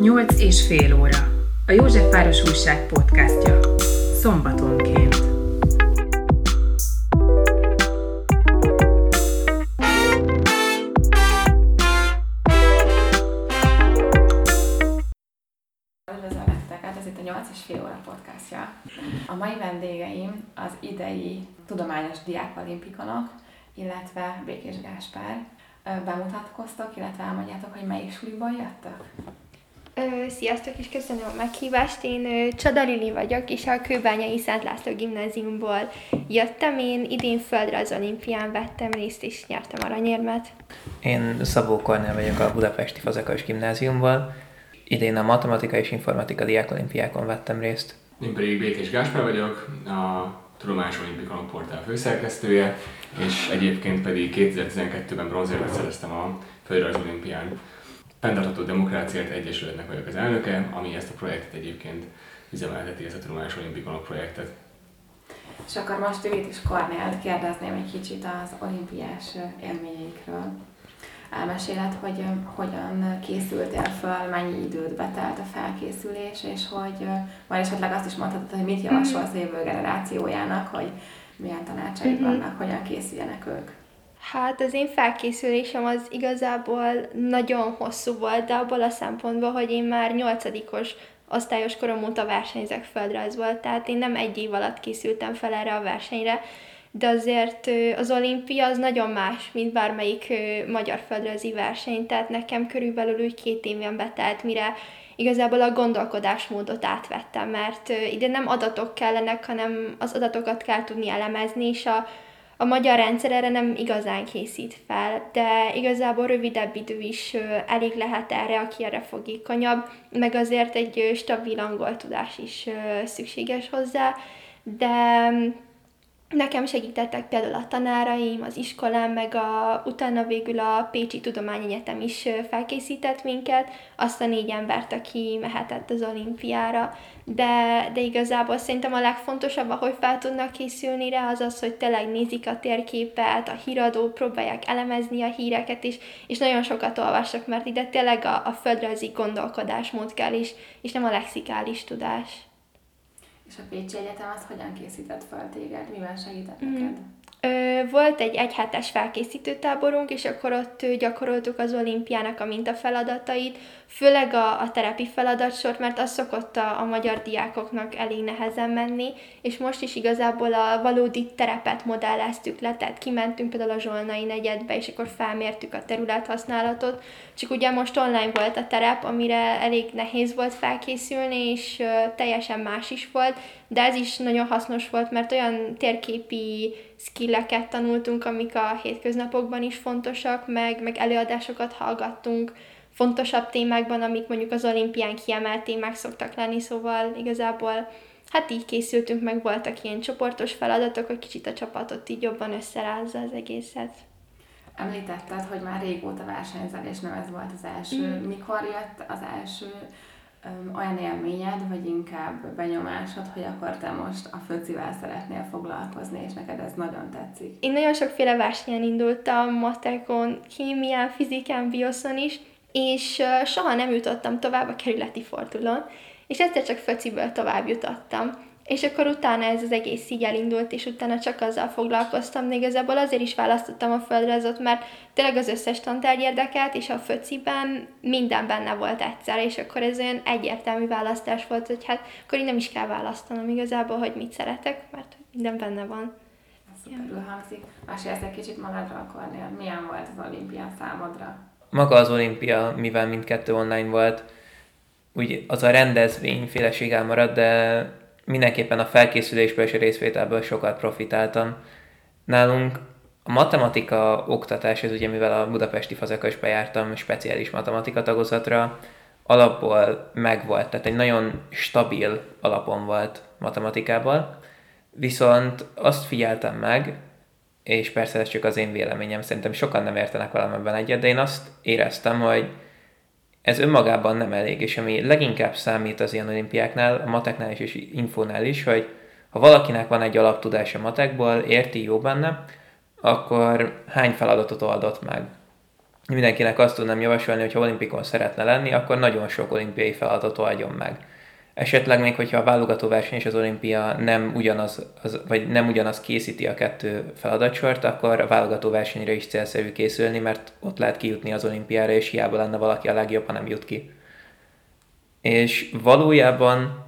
Nyolc és fél óra. A Józsefváros Újság podcastja. Szombatonként. Üdvözöllek ez itt a 8 és fél óra podcastja. A mai vendégeim az idei tudományos diákolimpikonok, illetve Békés Gáspár. Bemutatkoztok, illetve elmondjátok, hogy melyik suliból jöttök? Ö, sziasztok, és köszönöm a meghívást. Én ö, Csada Lili vagyok, és a Kőbányai Szent László gimnáziumból jöttem. Én idén földre az olimpián vettem részt, és nyertem aranyérmet. Én Szabó Kornél vagyok a Budapesti Fazekas gimnáziumból. Idén a matematika és informatika diákolimpiákon vettem részt. Én pedig Békés Gáspár vagyok, a Tudományos Olimpikonok portál főszerkesztője, és egyébként pedig 2012-ben bronzérmet szereztem a Földrajz Olimpián. Fenntartható Demokráciát Egyesületnek vagyok az elnöke, ami ezt a projektet egyébként üzemelteti, ezt a Tudományos Olimpikonok projektet. És akkor most őt is Kornélt kérdezném egy kicsit az olimpiás élményeikről. Elmeséled, hogy hogyan készültél föl, mennyi időt betelt a felkészülés, és hogy majd esetleg azt is mondhatod, hogy mit javasolsz a jövő generációjának, hogy milyen tanácsaid uh-huh. vannak, hogyan készüljenek ők. Hát az én felkészülésem az igazából nagyon hosszú volt, de abból a szempontból, hogy én már nyolcadikos osztályos korom óta versenyzek földrajzból, tehát én nem egy év alatt készültem fel erre a versenyre, de azért az olimpia az nagyon más, mint bármelyik magyar földrajzi verseny, tehát nekem körülbelül úgy két évben betelt, mire igazából a gondolkodásmódot átvettem, mert ide nem adatok kellenek, hanem az adatokat kell tudni elemezni, és a, a magyar rendszer erre nem igazán készít fel, de igazából rövidebb idő is elég lehet erre, aki erre fogékonyabb, meg azért egy stabil angol tudás is szükséges hozzá, de Nekem segítettek például a tanáraim, az iskolám, meg a, utána végül a Pécsi Tudományegyetem is felkészített minket, azt a négy embert, aki mehetett az olimpiára. De, de igazából szerintem a legfontosabb, ahogy fel tudnak készülni rá, az az, hogy tényleg nézik a térképet, a híradó, próbálják elemezni a híreket is, és nagyon sokat olvassak, mert ide tényleg a, a földrajzi gondolkodásmód kell is, és nem a lexikális tudás. És a Pécsi Egyetem az hogyan készített fel téged? Mivel segített mm. neked? Volt egy egyhetes felkészítő táborunk, és akkor ott gyakoroltuk az olimpiának a mintafeladatait, főleg a, a terepi feladatsort, mert az szokott a, a magyar diákoknak elég nehezen menni, és most is igazából a valódi terepet modelleztük le, tehát kimentünk például a Zsolnai negyedbe, és akkor felmértük a területhasználatot, csak ugye most online volt a terep, amire elég nehéz volt felkészülni, és teljesen más is volt, de ez is nagyon hasznos volt, mert olyan térképi skilleket tanultunk, amik a hétköznapokban is fontosak, meg, meg előadásokat hallgattunk, fontosabb témákban, amik mondjuk az olimpián kiemelt témák szoktak lenni, szóval igazából hát így készültünk, meg voltak ilyen csoportos feladatok, hogy kicsit a csapatot így jobban összerázza az egészet. Említetted, hogy már régóta versenyzel, és nem ez volt az első. Mm. Mikor jött az első olyan élményed, vagy inkább benyomásod, hogy akkor te most a föcivel szeretnél foglalkozni, és neked ez nagyon tetszik? Én nagyon sokféle versenyen indultam, matekon, kémián, fizikán, bioszon is, és soha nem jutottam tovább a kerületi fordulón, és egyszer csak fociből tovább jutottam. És akkor utána ez az egész így elindult, és utána csak azzal foglalkoztam, de igazából azért is választottam a földrajzot, mert tényleg az összes tantárgy érdekelt, és a föciben minden benne volt egyszer, és akkor ez olyan egyértelmű választás volt, hogy hát akkor így nem is kell választanom igazából, hogy mit szeretek, mert minden benne van. Szuperül hangzik. Mesélsz egy kicsit magadról, Kornél. Milyen volt az olimpia számodra? maga az olimpia, mivel mindkettő online volt, úgy az a rendezvény féleség elmaradt, de mindenképpen a felkészülésből és a részvételből sokat profitáltam. Nálunk a matematika oktatás, ez ugye mivel a budapesti fazekasba jártam speciális matematika tagozatra, alapból megvolt, tehát egy nagyon stabil alapon volt matematikával, viszont azt figyeltem meg, és persze ez csak az én véleményem, szerintem sokan nem értenek valamibben egyet, de én azt éreztem, hogy ez önmagában nem elég, és ami leginkább számít az ilyen olimpiáknál, a mateknál is és infónál is, hogy ha valakinek van egy alaptudása matekból, érti jó benne, akkor hány feladatot oldott meg. mindenkinek azt tudnám javasolni, hogy ha olimpikon szeretne lenni, akkor nagyon sok olimpiai feladatot oldjon meg. Esetleg még, hogyha a válogatóverseny és az olimpia nem ugyanaz, az, vagy nem ugyanaz készíti a kettő feladatsort, akkor a válogatóversenyre is célszerű készülni, mert ott lehet kijutni az olimpiára, és hiába lenne valaki a legjobb, ha nem jut ki. És valójában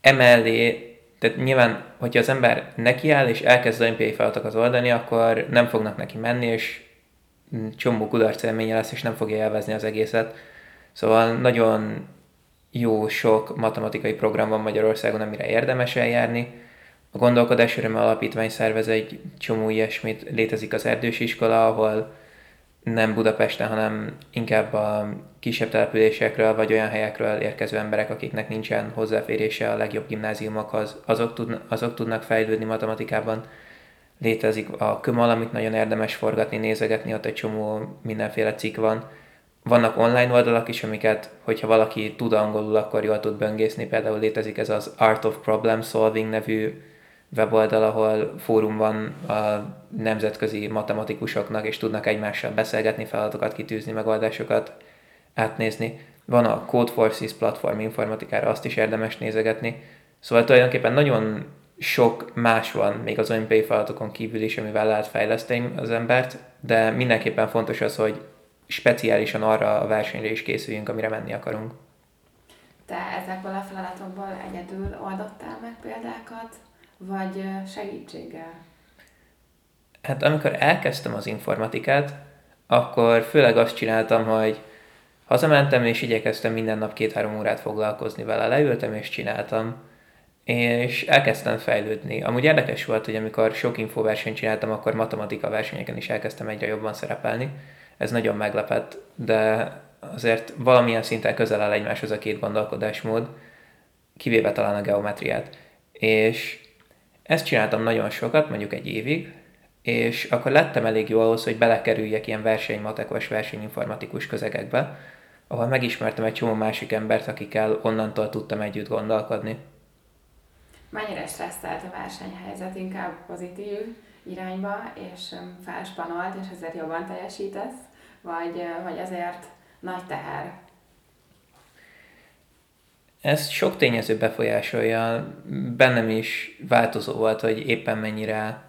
emellé, tehát nyilván, hogyha az ember nekiáll és elkezd olimpiai feladatokat oldani, akkor nem fognak neki menni, és csomó kudarc élménye lesz, és nem fogja élvezni az egészet. Szóval nagyon jó sok matematikai program van Magyarországon, amire érdemes eljárni. A Gondolkodás Öröme Alapítvány szervez egy csomó ilyesmit, létezik az Erdős Iskola, ahol nem Budapesten, hanem inkább a kisebb településekről vagy olyan helyekről érkező emberek, akiknek nincsen hozzáférése a legjobb gimnáziumokhoz, azok, tud, azok tudnak fejlődni matematikában. Létezik a Kömal, amit nagyon érdemes forgatni, nézegetni, ott egy csomó mindenféle cikk van vannak online oldalak is, amiket, hogyha valaki tud angolul, akkor jól tud böngészni. Például létezik ez az Art of Problem Solving nevű weboldal, ahol fórum van a nemzetközi matematikusoknak, és tudnak egymással beszélgetni, feladatokat kitűzni, megoldásokat átnézni. Van a Code Forces platform informatikára, azt is érdemes nézegetni. Szóval tulajdonképpen nagyon sok más van még az olimpiai feladatokon kívül is, amivel lehet fejleszteni az embert, de mindenképpen fontos az, hogy speciálisan arra a versenyre is készüljünk, amire menni akarunk. Te ezekből a feladatokból egyedül oldottál meg példákat, vagy segítséggel? Hát amikor elkezdtem az informatikát, akkor főleg azt csináltam, hogy hazamentem és igyekeztem minden nap két-három órát foglalkozni vele. Leültem és csináltam, és elkezdtem fejlődni. Amúgy érdekes volt, hogy amikor sok infóversenyt csináltam, akkor matematika versenyeken is elkezdtem egyre jobban szerepelni ez nagyon meglepett, de azért valamilyen szinten közel áll egymáshoz a két gondolkodásmód, kivéve talán a geometriát. És ezt csináltam nagyon sokat, mondjuk egy évig, és akkor lettem elég jó ahhoz, hogy belekerüljek ilyen versenymatekos, versenyinformatikus közegekbe, ahol megismertem egy csomó másik embert, akikkel onnantól tudtam együtt gondolkodni. Mennyire stresszelt a versenyhelyzet? Inkább pozitív irányba, és felspanolt, és ezért jobban teljesítesz? Vagy, vagy azért nagy teher? Ez sok tényező befolyásolja. Bennem is változó volt, hogy éppen mennyire,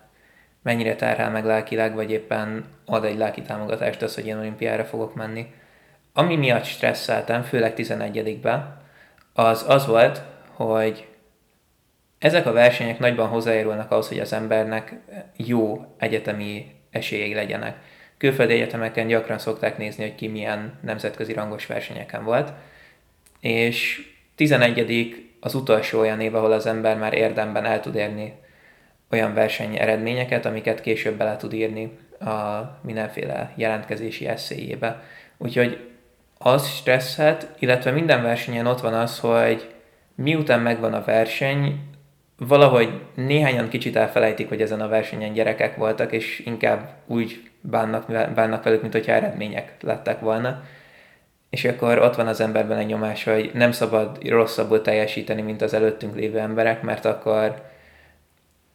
mennyire terhel meg lelkileg, vagy éppen ad egy lelki támogatást az, hogy én olimpiára fogok menni. Ami miatt stresszeltem, főleg 11-ben, az az volt, hogy ezek a versenyek nagyban hozzájárulnak ahhoz, hogy az embernek jó egyetemi esélyei legyenek külföldi egyetemeken gyakran szokták nézni, hogy ki milyen nemzetközi rangos versenyeken volt, és 11 az utolsó olyan év, ahol az ember már érdemben el tud érni olyan verseny eredményeket, amiket később bele tud írni a mindenféle jelentkezési eszéjébe. Úgyhogy az stresszhet, illetve minden versenyen ott van az, hogy miután megvan a verseny, valahogy néhányan kicsit elfelejtik, hogy ezen a versenyen gyerekek voltak, és inkább úgy bánnak, bánnak velük, mint hogyha eredmények lettek volna. És akkor ott van az emberben egy nyomás, hogy nem szabad rosszabbul teljesíteni, mint az előttünk lévő emberek, mert akkor,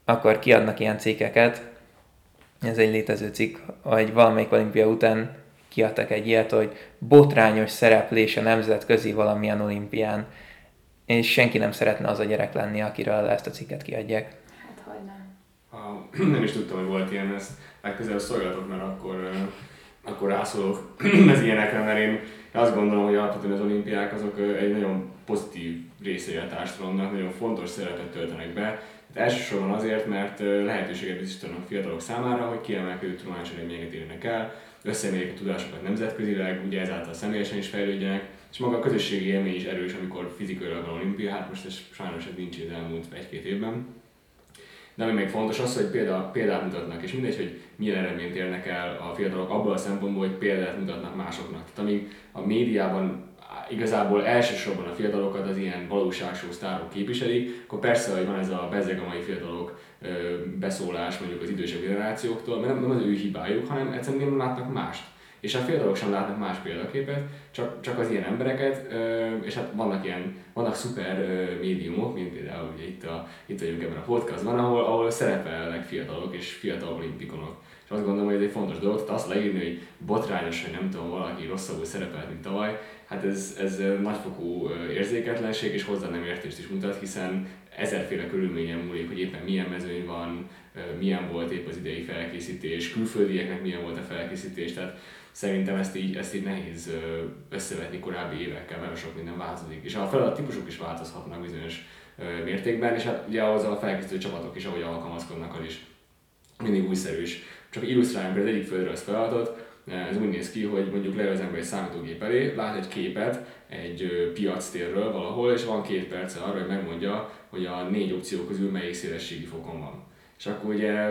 akkor kiadnak ilyen cikkeket. Ez egy létező cikk, hogy valamelyik olimpia után kiadtak egy ilyet, hogy botrányos szereplés a nemzetközi valamilyen olimpián, és senki nem szeretne az a gyerek lenni, akiről ezt a cikket kiadják. Hát, hogy nem. A, nem is tudtam, hogy volt ilyen, ezt legközelebb szóljatok, mert akkor, akkor rászólok az ilyenekre, mert én azt gondolom, hogy alapvetően az olimpiák azok egy nagyon pozitív része a társadalomnak, nagyon fontos szerepet töltenek be. Hát elsősorban azért, mert lehetőséget biztosítanak fiatalok számára, hogy kiemelkedő tudományos eredményeket érnek el, összemérjék a tudásokat nemzetközileg, ugye ezáltal személyesen is fejlődjenek, és maga a közösségi élmény is erős, amikor fizikailag van olimpia, hát most ez sajnos ez nincs az elmúlt egy-két évben. De ami még fontos az, hogy példa, példát mutatnak, és mindegy, hogy milyen eredményt érnek el a fiatalok abból a szempontból, hogy példát mutatnak másoknak. Tehát amíg a médiában igazából elsősorban a fiatalokat az ilyen valóságsó sztárok képviselik, akkor persze, hogy van ez a bezeg a mai fiatalok beszólás mondjuk az idősebb generációktól, mert nem, nem az ő hibájuk, hanem egyszerűen nem látnak mást és a fiatalok sem látnak más példaképet, csak, csak az ilyen embereket, és hát vannak ilyen, vannak szuper médiumok, mint például ugye itt, a, itt vagyunk ebben a podcastban, ahol, ahol szerepelnek fiatalok és fiatal olimpikonok. És azt gondolom, hogy ez egy fontos dolog, tehát azt leírni, hogy botrányos, hogy nem tudom, valaki rosszabbul szerepelt, mint tavaly, hát ez, ez nagyfokú érzéketlenség és hozzá nem értést is mutat, hiszen ezerféle körülményen múlik, hogy éppen milyen mezőny van, milyen volt épp az idei felkészítés, külföldieknek milyen volt a felkészítés, tehát szerintem ezt így, ezt így nehéz összevetni korábbi évekkel, mert sok minden változik. És a feladat típusok is változhatnak bizonyos mértékben, és hát ugye ahhoz a felkészítő csapatok is, ahogy alkalmazkodnak, az is mindig újszerűs. Csak illusztráljunk az egyik földrajz feladatot, ez úgy néz ki, hogy mondjuk leül az ember egy számítógép elé, lát egy képet egy piactérről valahol, és van két perce arra, hogy megmondja, hogy a négy opció közül melyik szélességi fokon van. És akkor ugye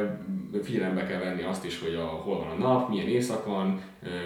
figyelembe kell venni azt is, hogy a, hol van a nap, milyen éjszak van,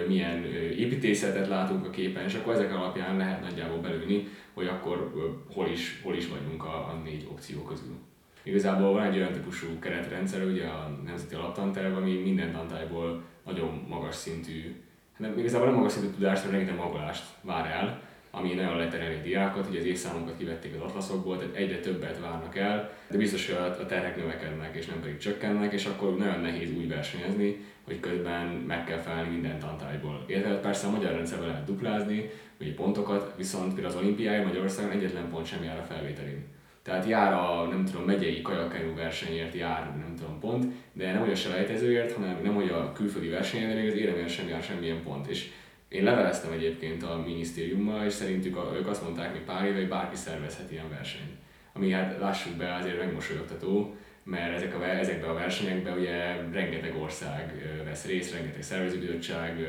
milyen építészetet látunk a képen, és akkor ezek alapján lehet nagyjából belülni, hogy akkor hol is, hol is vagyunk a, a négy opció közül. Igazából van egy olyan típusú keretrendszer, ugye a Nemzeti Alaptanterv, ami minden tantályból nagyon magas szintű, nem, igazából nem magas szintű tudást, hanem rengeteg magolást vár el, ami nagyon letereli diákat, hogy az évszámokat kivették az atlaszokból, tehát egyre többet várnak el, de biztos, hogy a terhek növekednek és nem pedig csökkennek, és akkor nagyon nehéz úgy versenyezni, hogy közben meg kell felelni minden tantályból. Illetve persze a magyar rendszerben lehet duplázni, ugye pontokat, viszont például az olimpiája Magyarországon egyetlen pont sem jár a felvételén. Tehát jár a, nem tudom, megyei kajakkenú versenyért jár, nem tudom, pont, de nem hogy a selejtezőért, hanem nem a külföldi versenyért, még az éremért sem jár semmilyen pont. És én leveleztem egyébként a minisztériummal, és szerintük a, ők azt mondták még pár éve, hogy bárki szervezhet ilyen versenyt. Ami hát lássuk be azért megmosolyogtató, mert ezek a, ezekben a versenyekben ugye rengeteg ország vesz részt, rengeteg szervezőbizottság,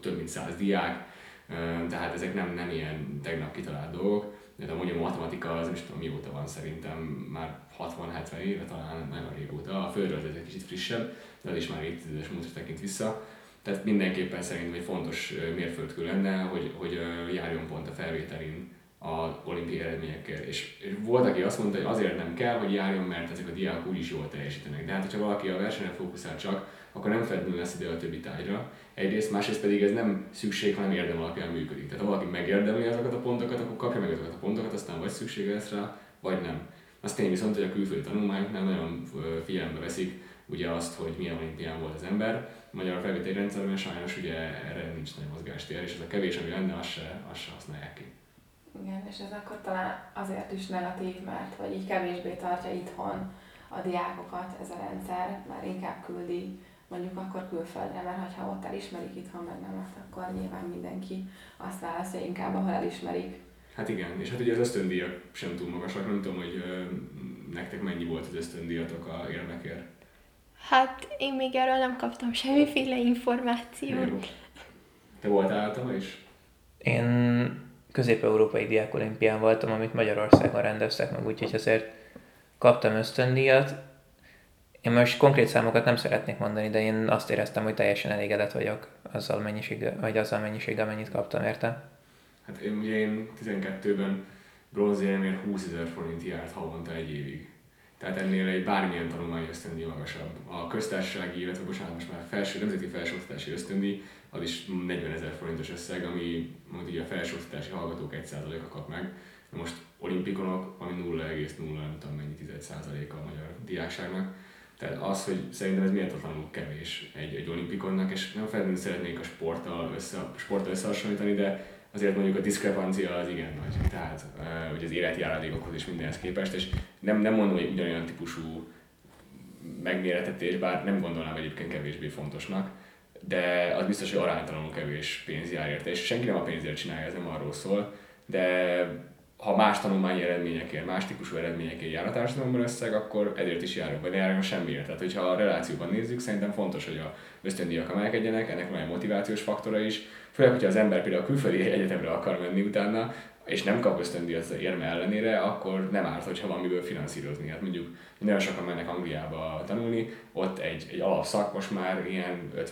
több mint száz diák, tehát ezek nem, nem ilyen tegnap kitalált dolgok. De amúgy a matematika az nem is tudom mióta van szerintem, már 60-70 éve talán nagyon régóta. A földről ez egy kicsit frissebb, de az is már évtizedes múltra tekint vissza. Tehát mindenképpen szerintem egy fontos mérföldkő lenne, hogy, hogy járjon pont a felvételin az olimpiai eredményekkel. És, és volt, aki azt mondta, hogy azért nem kell, hogy járjon, mert ezek a diákok úgyis jól teljesítenek. De hát, hogyha valaki a versenyre fókuszál csak, akkor nem feltétlenül lesz ide a többi tárgyra. Egyrészt, másrészt pedig ez nem szükség, hanem érdem alapján működik. Tehát ha valaki megérdemli azokat a pontokat, akkor kapja meg azokat a pontokat, aztán vagy szüksége lesz rá, vagy nem. Azt tény viszont, hogy a külföldi tanulmányoknál nagyon figyelembe veszik ugye azt, hogy milyen olimpián volt az ember. A magyar felvételi rendszerben sajnos ugye erre nincs nagy mozgástér, és ez a kevés, ami lenne, azt se, azt se használják ki. Igen, és ez akkor talán azért is negatív, mert hogy így kevésbé tartja itthon a diákokat ez a rendszer, már inkább küldi mondjuk akkor külföldre, mert ha ott elismerik itthon meg nem, akkor nyilván mindenki azt választja inkább, ahol elismerik. Hát igen, és hát ugye az ösztöndíjak sem túl magasak, nem tudom, hogy ö, nektek mennyi volt az ösztöndíjatok a érmekért? Hát én még erről nem kaptam semmiféle információt. Te voltál által is? Én közép-európai diákolimpián voltam, amit Magyarországon rendeztek meg, úgyhogy ezért kaptam ösztöndíjat. Én most konkrét számokat nem szeretnék mondani, de én azt éreztem, hogy teljesen elégedett vagyok azzal a mennyiséggel, vagy azzal a mennyiséggel, mennyit kaptam érte. Hát én, ugye én 12-ben bronzéremért 20 ezer forint járt havonta egy évig. Tehát ennél egy bármilyen tanulmány ösztöndíj magasabb. A köztársasági, illetve bocsánat, most már felső, nemzeti felsőoktatási ösztöndíj, az is 40 ezer forintos összeg, ami mondjuk ugye a felsőoktatási hallgatók 1%-a kap meg. Most olimpikonok, ami 0,0 nem tudom mennyi 10% a magyar diákságnak. Tehát az, hogy szerintem ez méltatlanul kevés egy, egy olimpikonnak, és nem feltétlenül szeretnék a sporttal, össze, sporttal összehasonlítani, de azért mondjuk a diszkrepancia az igen nagy. Tehát hogy az életi járadékokhoz is mindenhez képest, és nem, nem mondom, hogy ugyanolyan típusú megméretetés, bár nem gondolnám egyébként kevésbé fontosnak, de az biztos, hogy aránytalanul kevés pénz jár érte, és senki nem a pénzért csinálja, ez nem arról szól, de ha más tanulmányi eredményekért, más típusú eredményekért jár a társadalomban összeg, akkor ezért is járok, vagy ne semmiért. Tehát, hogyha a relációban nézzük, szerintem fontos, hogy a ösztöndíjak emelkedjenek, ennek van egy motivációs faktora is, főleg, hogyha az ember például külföldi egyetemre akar menni utána, és nem kap ösztöndíjat érme ellenére, akkor nem árt, hogyha van miből finanszírozni. Hát mondjuk nagyon sokan mennek Angliába tanulni, ott egy, egy alapszak most már ilyen 50-60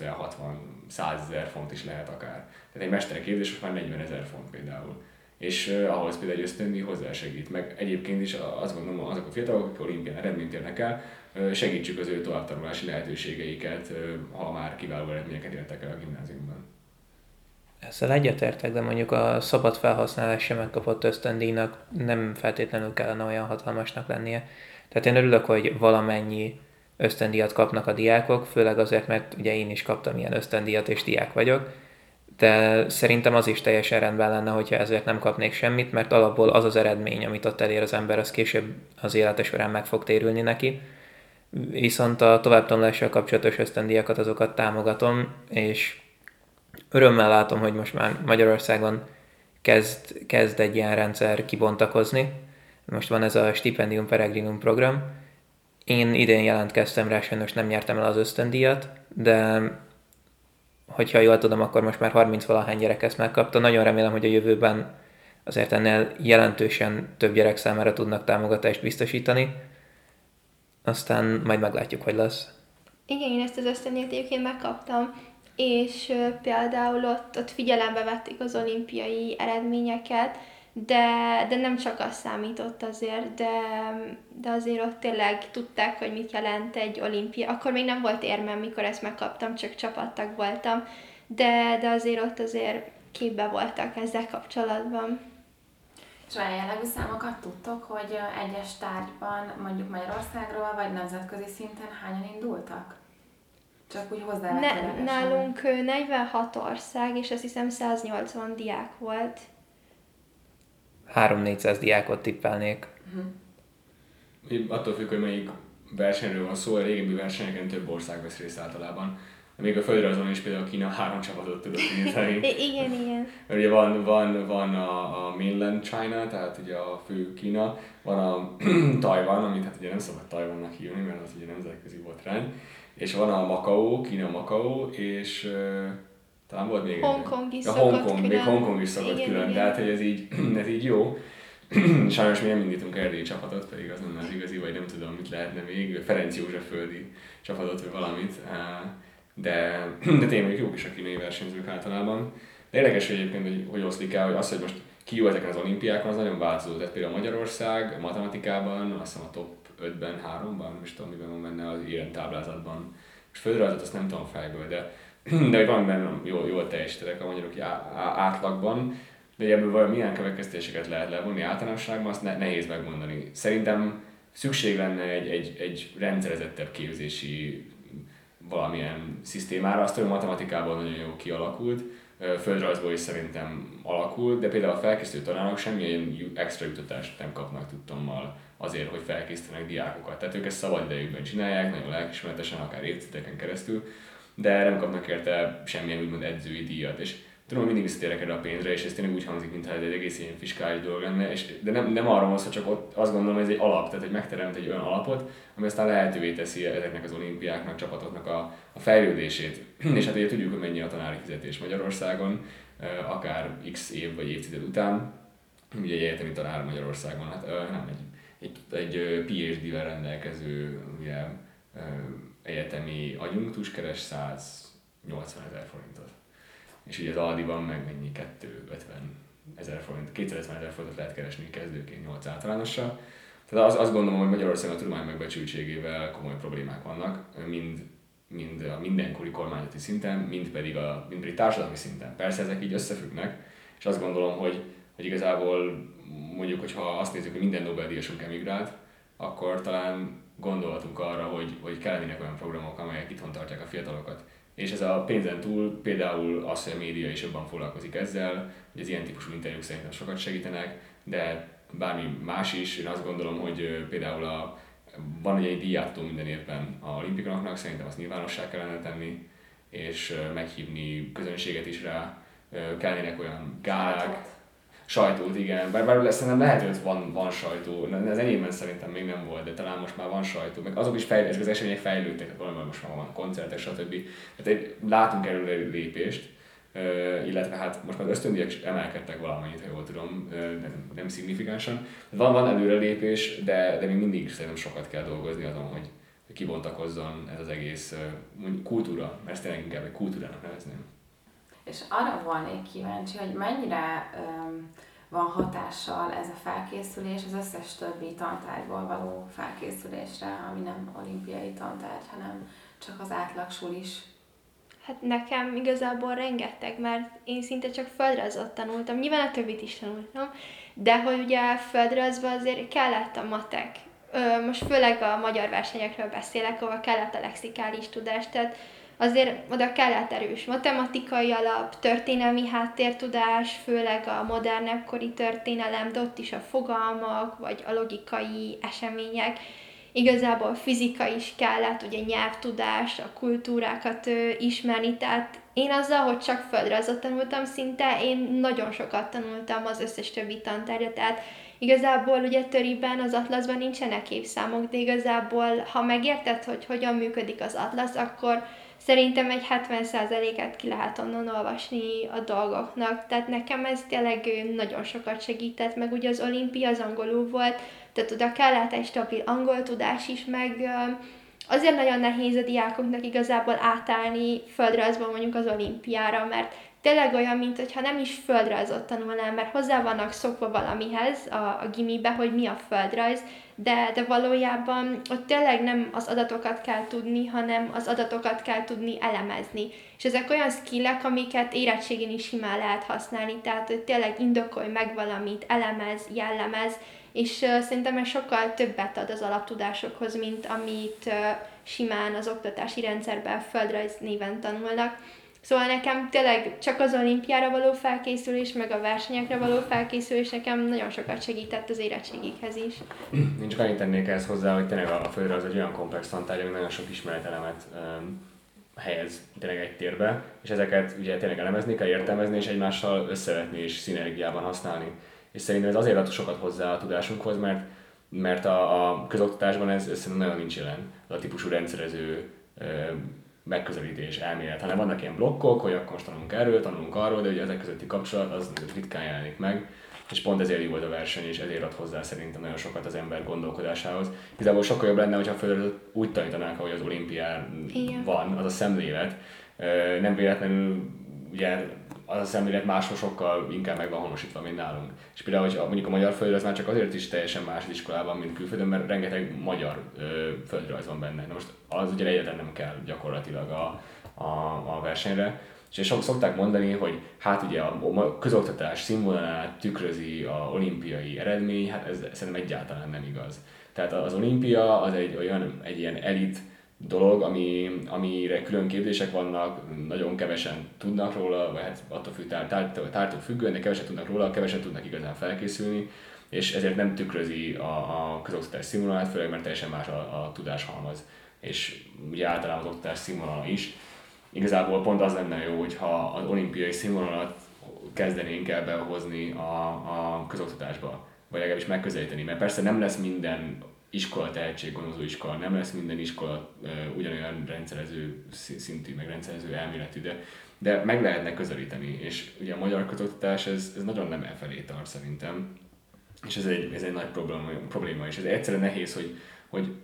100 ezer font is lehet akár. Tehát egy mesterképzés most már 40 ezer font például és uh, ahhoz például egy ösztöndi hozzásegít. Meg egyébként is azt gondolom, azok a fiatalok, akik olimpián eredményt érnek el, segítsük az ő továbbtanulási lehetőségeiket, ha már kiváló eredményeket értek el a gimnáziumban. Ezzel egyetértek, de mondjuk a szabad felhasználás sem megkapott ösztöndíjnak nem feltétlenül kellene olyan hatalmasnak lennie. Tehát én örülök, hogy valamennyi ösztöndíjat kapnak a diákok, főleg azért, mert ugye én is kaptam ilyen ösztöndíjat, és diák vagyok, de szerintem az is teljesen rendben lenne, hogyha ezért nem kapnék semmit, mert alapból az az eredmény, amit ott elér az ember, az később az élete során meg fog térülni neki. Viszont a továbbtanulással kapcsolatos ösztöndíjakat azokat támogatom, és örömmel látom, hogy most már Magyarországon kezd, kezd egy ilyen rendszer kibontakozni. Most van ez a Stipendium Peregrinum program. Én idén jelentkeztem rá, sajnos nem nyertem el az ösztöndíjat, de hogyha jól tudom, akkor most már 30 valahány gyerek ezt megkapta. Nagyon remélem, hogy a jövőben azért ennél jelentősen több gyerek számára tudnak támogatást biztosítani. Aztán majd meglátjuk, hogy lesz. Igen, én ezt az ösztöndíjat egyébként megkaptam, és például ott, ott figyelembe vették az olimpiai eredményeket, de, de nem csak az számított azért, de, de azért ott tényleg tudták, hogy mit jelent egy olimpia. Akkor még nem volt érmem, mikor ezt megkaptam, csak csapattag voltam, de, de azért ott azért képbe voltak ezzel kapcsolatban. És olyan jellegű számokat tudtok, hogy egyes tárgyban, mondjuk Magyarországról, vagy nemzetközi szinten hányan indultak? Csak úgy hozzá ne, Nálunk 46 ország, és azt hiszem 180 diák volt. 3-400 diákot tippelnék. Uh-huh. Attól függ, hogy melyik versenyről van szó, a régebbi versenyeken több ország vesz részt általában. Még a földrajzon is például Kína három csapatot tudott indítani. igen, igen. Mert ugye van, van, van a, a mainland China, tehát ugye a fő Kína, van a Taiwan, amit hát ugye nem szabad Taiwannak hívni, mert az ugye nemzetközi botrány, és van a Macau, Kína Macau, és uh, talán volt még Hongkong is a Hongkong, külön. Még Hongkong is szokott igen, külön, igen. tehát hogy ez így, ez így jó. Sajnos mi nem indítunk erdélyi csapatot, pedig az nem az igazi, vagy nem tudom, mit lehetne még, Ferenc József földi csapatot, vagy valamit. De, de tényleg jók is a kínai versenyzők általában. De érdekes hogy egyébként, hogy, hogy oszlik el, hogy az, hogy most ki jó ezeken az olimpiákon, az nagyon változó. Tehát például Magyarország a matematikában, azt hiszem a top 5-ben, 3-ban, nem is tudom, miben van benne az ilyen táblázatban. És földrajzot azt nem tudom fejből, de, de benne jól, jól teljesítetek a magyarok átlagban, de ebből vajon milyen következtéseket lehet levonni általánosságban, azt ne, nehéz megmondani. Szerintem szükség lenne egy, egy, egy rendszerezettebb képzési valamilyen szisztémára, azt, a matematikában nagyon jó kialakult, földrajzból is szerintem alakult, de például a felkészítő tanárok semmilyen extra jutatást nem kapnak tudtommal azért, hogy felkészítenek diákokat. Tehát ők ezt szabad idejükben csinálják, nagyon lelkismeretesen, akár évtizedeken keresztül, de nem kapnak érte semmilyen úgymond edzői díjat. És tudom, mindig visszatérek erre a pénzre, és ez tényleg úgy hangzik, mintha ez egy egész ilyen fiskális dolog lenne, és, de nem, nem arról van szó, csak ott azt gondolom, hogy ez egy alap, tehát hogy megteremt egy olyan alapot, ami aztán lehetővé teszi ezeknek az olimpiáknak, csapatoknak a, a fejlődését. és hát ugye tudjuk, hogy mennyi a tanári fizetés Magyarországon, akár x év vagy évtized után, ugye egy egyetemi tanár Magyarországon, hát nem egy, egy, egy PhD-vel rendelkező ugye, egyetemi agyunktus keres 180 ezer forintot és ugye az Aldiban meg mennyi 250 ezer forint, 250 ezer forintot lehet keresni kezdőként 8 általánossal. Tehát az, azt gondolom, hogy Magyarországon a tudomány megbecsültségével komoly problémák vannak, mind, mind a mindenkori kormányzati szinten, mind pedig, a, mind pedig társadalmi szinten. Persze ezek így összefüggnek, és azt gondolom, hogy, hogy igazából mondjuk, hogyha azt nézzük, hogy minden Nobel-díjasunk emigrált, akkor talán gondolhatunk arra, hogy, hogy kellenének olyan programok, amelyek itthon tartják a fiatalokat és ez a pénzen túl például az, hogy a média is jobban foglalkozik ezzel, hogy az ilyen típusú interjúk szerintem sokat segítenek, de bármi más is, én azt gondolom, hogy például a, van egy díjától minden évben a olimpikonoknak, szerintem azt nyilvánossá kellene tenni, és meghívni közönséget is rá, kellene olyan gálák, Sajtót, igen. Bár, bár szerintem lehet, hogy van, van sajtó. Az enyémben szerintem még nem volt, de talán most már van sajtó. Meg azok is fejlődtek, az események fejlődtek, tehát valami most már van koncertek, stb. Tehát egy, látunk erről lépést, illetve hát most már az ösztöndiek emelkedtek valamennyit, ha jól tudom, nem, nem szignifikánsan. Van, van előrelépés, de, de még mindig szerintem sokat kell dolgozni azon, hogy, hogy kibontakozzon ez az egész uh, kultúra, mert ezt tényleg inkább egy kultúrának nevezném. És arra volnék kíváncsi, hogy mennyire um, van hatással ez a felkészülés az összes többi tantárgyból való felkészülésre, ami nem olimpiai tantárgy, hanem csak az átlag is. Hát nekem igazából rengeteg, mert én szinte csak földrajzot tanultam, nyilván a többit is tanultam, de hogy ugye földrajzban azért kellett a matek most főleg a magyar versenyekről beszélek, ahol kellett a lexikális tudás, tehát azért oda kellett erős matematikai alap, történelmi háttértudás, főleg a modernebb kori történelem, de ott is a fogalmak, vagy a logikai események. Igazából fizika is kellett, ugye nyelvtudás, a kultúrákat ö, ismerni, tehát én azzal, hogy csak földrajzot tanultam szinte, én nagyon sokat tanultam az összes többi tantárgyat, tehát Igazából ugye töriben, az atlaszban nincsenek évszámok, de igazából, ha megérted, hogy hogyan működik az atlasz, akkor szerintem egy 70%-et ki lehet onnan olvasni a dolgoknak. Tehát nekem ez tényleg nagyon sokat segített, meg ugye az olimpia az angolul volt, tehát oda kellett egy stabil angol tudás is, meg azért nagyon nehéz a diákoknak igazából átállni földrajzban mondjuk az olimpiára, mert tényleg olyan, mint hogyha nem is földrajzot tanulnám, mert hozzá vannak szokva valamihez a, a gimibe, hogy mi a földrajz, de, de valójában ott tényleg nem az adatokat kell tudni, hanem az adatokat kell tudni elemezni. És ezek olyan skillek, amiket érettségén is simán lehet használni, tehát hogy tényleg indokolj meg valamit, elemez, jellemez, és uh, szerintem ez sokkal többet ad az alaptudásokhoz, mint amit uh, simán az oktatási rendszerben földrajz néven tanulnak. Szóval nekem tényleg csak az olimpiára való felkészülés, meg a versenyekre való felkészülés nekem nagyon sokat segített az érettségikhez is. Én csak annyit tennék ehhez hozzá, hogy tényleg a földre az egy olyan komplex tantárgy, ami nagyon sok ismeretelemet um, helyez tényleg egy térbe, és ezeket ugye tényleg elemezni kell, értelmezni, és egymással összevetni és szinergiában használni. És szerintem ez azért ad sokat hozzá a tudásunkhoz, mert mert a, a közoktatásban ez, ez szerintem nagyon nincs jelen, a típusú rendszerező megközelítés, elmélet, hanem vannak ilyen blokkok, hogy akkor most tanulunk erről, tanulunk arról, de ugye ezek közötti kapcsolat az ritkán jelenik meg, és pont ezért jó volt a verseny, és ezért ad hozzá szerintem nagyon sokat az ember gondolkodásához. Igazából sokkal jobb lenne, hogyha föl úgy tanítanák, ahogy az olimpián Igen. van, az a szemlélet. Nem véletlenül ugye az a szemlélet máshol sokkal inkább meg van honosítva, mint nálunk. És például, hogy mondjuk a magyar földrajz már csak azért is teljesen más az iskolában, mint külföldön, mert rengeteg magyar ö, földrajz van benne. Na most az ugye egyetlen nem kell gyakorlatilag a, a, a versenyre. És sok szokták mondani, hogy hát ugye a közoktatás színvonalát tükrözi a olimpiai eredmény, hát ez szerintem egyáltalán nem igaz. Tehát az olimpia az egy olyan, egy ilyen elit dolog, ami, amire külön képzések vannak, nagyon kevesen tudnak róla, vagy hát attól függ, tártól, tártól függően, de keveset tudnak róla, keveset tudnak igazán felkészülni, és ezért nem tükrözi a, a közoktatás színvonalát, főleg mert teljesen más a, a tudáshalmaz, és ugye általában az oktatás színvonala is. Igazából pont az lenne jó, hogyha az olimpiai színvonalat kezdenénk el behozni a, a közoktatásba, vagy legalábbis megközelíteni, mert persze nem lesz minden iskola tehetséggondozó iskola, nem lesz minden iskola ugyanolyan rendszerező szintű, meg rendszerező elméletű, de, de meg lehetne közelíteni, és ugye a magyar közoktatás ez, ez nagyon nem elfelé tart szerintem, és ez egy, ez egy nagy probléma, probléma és ez egyszerűen nehéz, hogy, hogy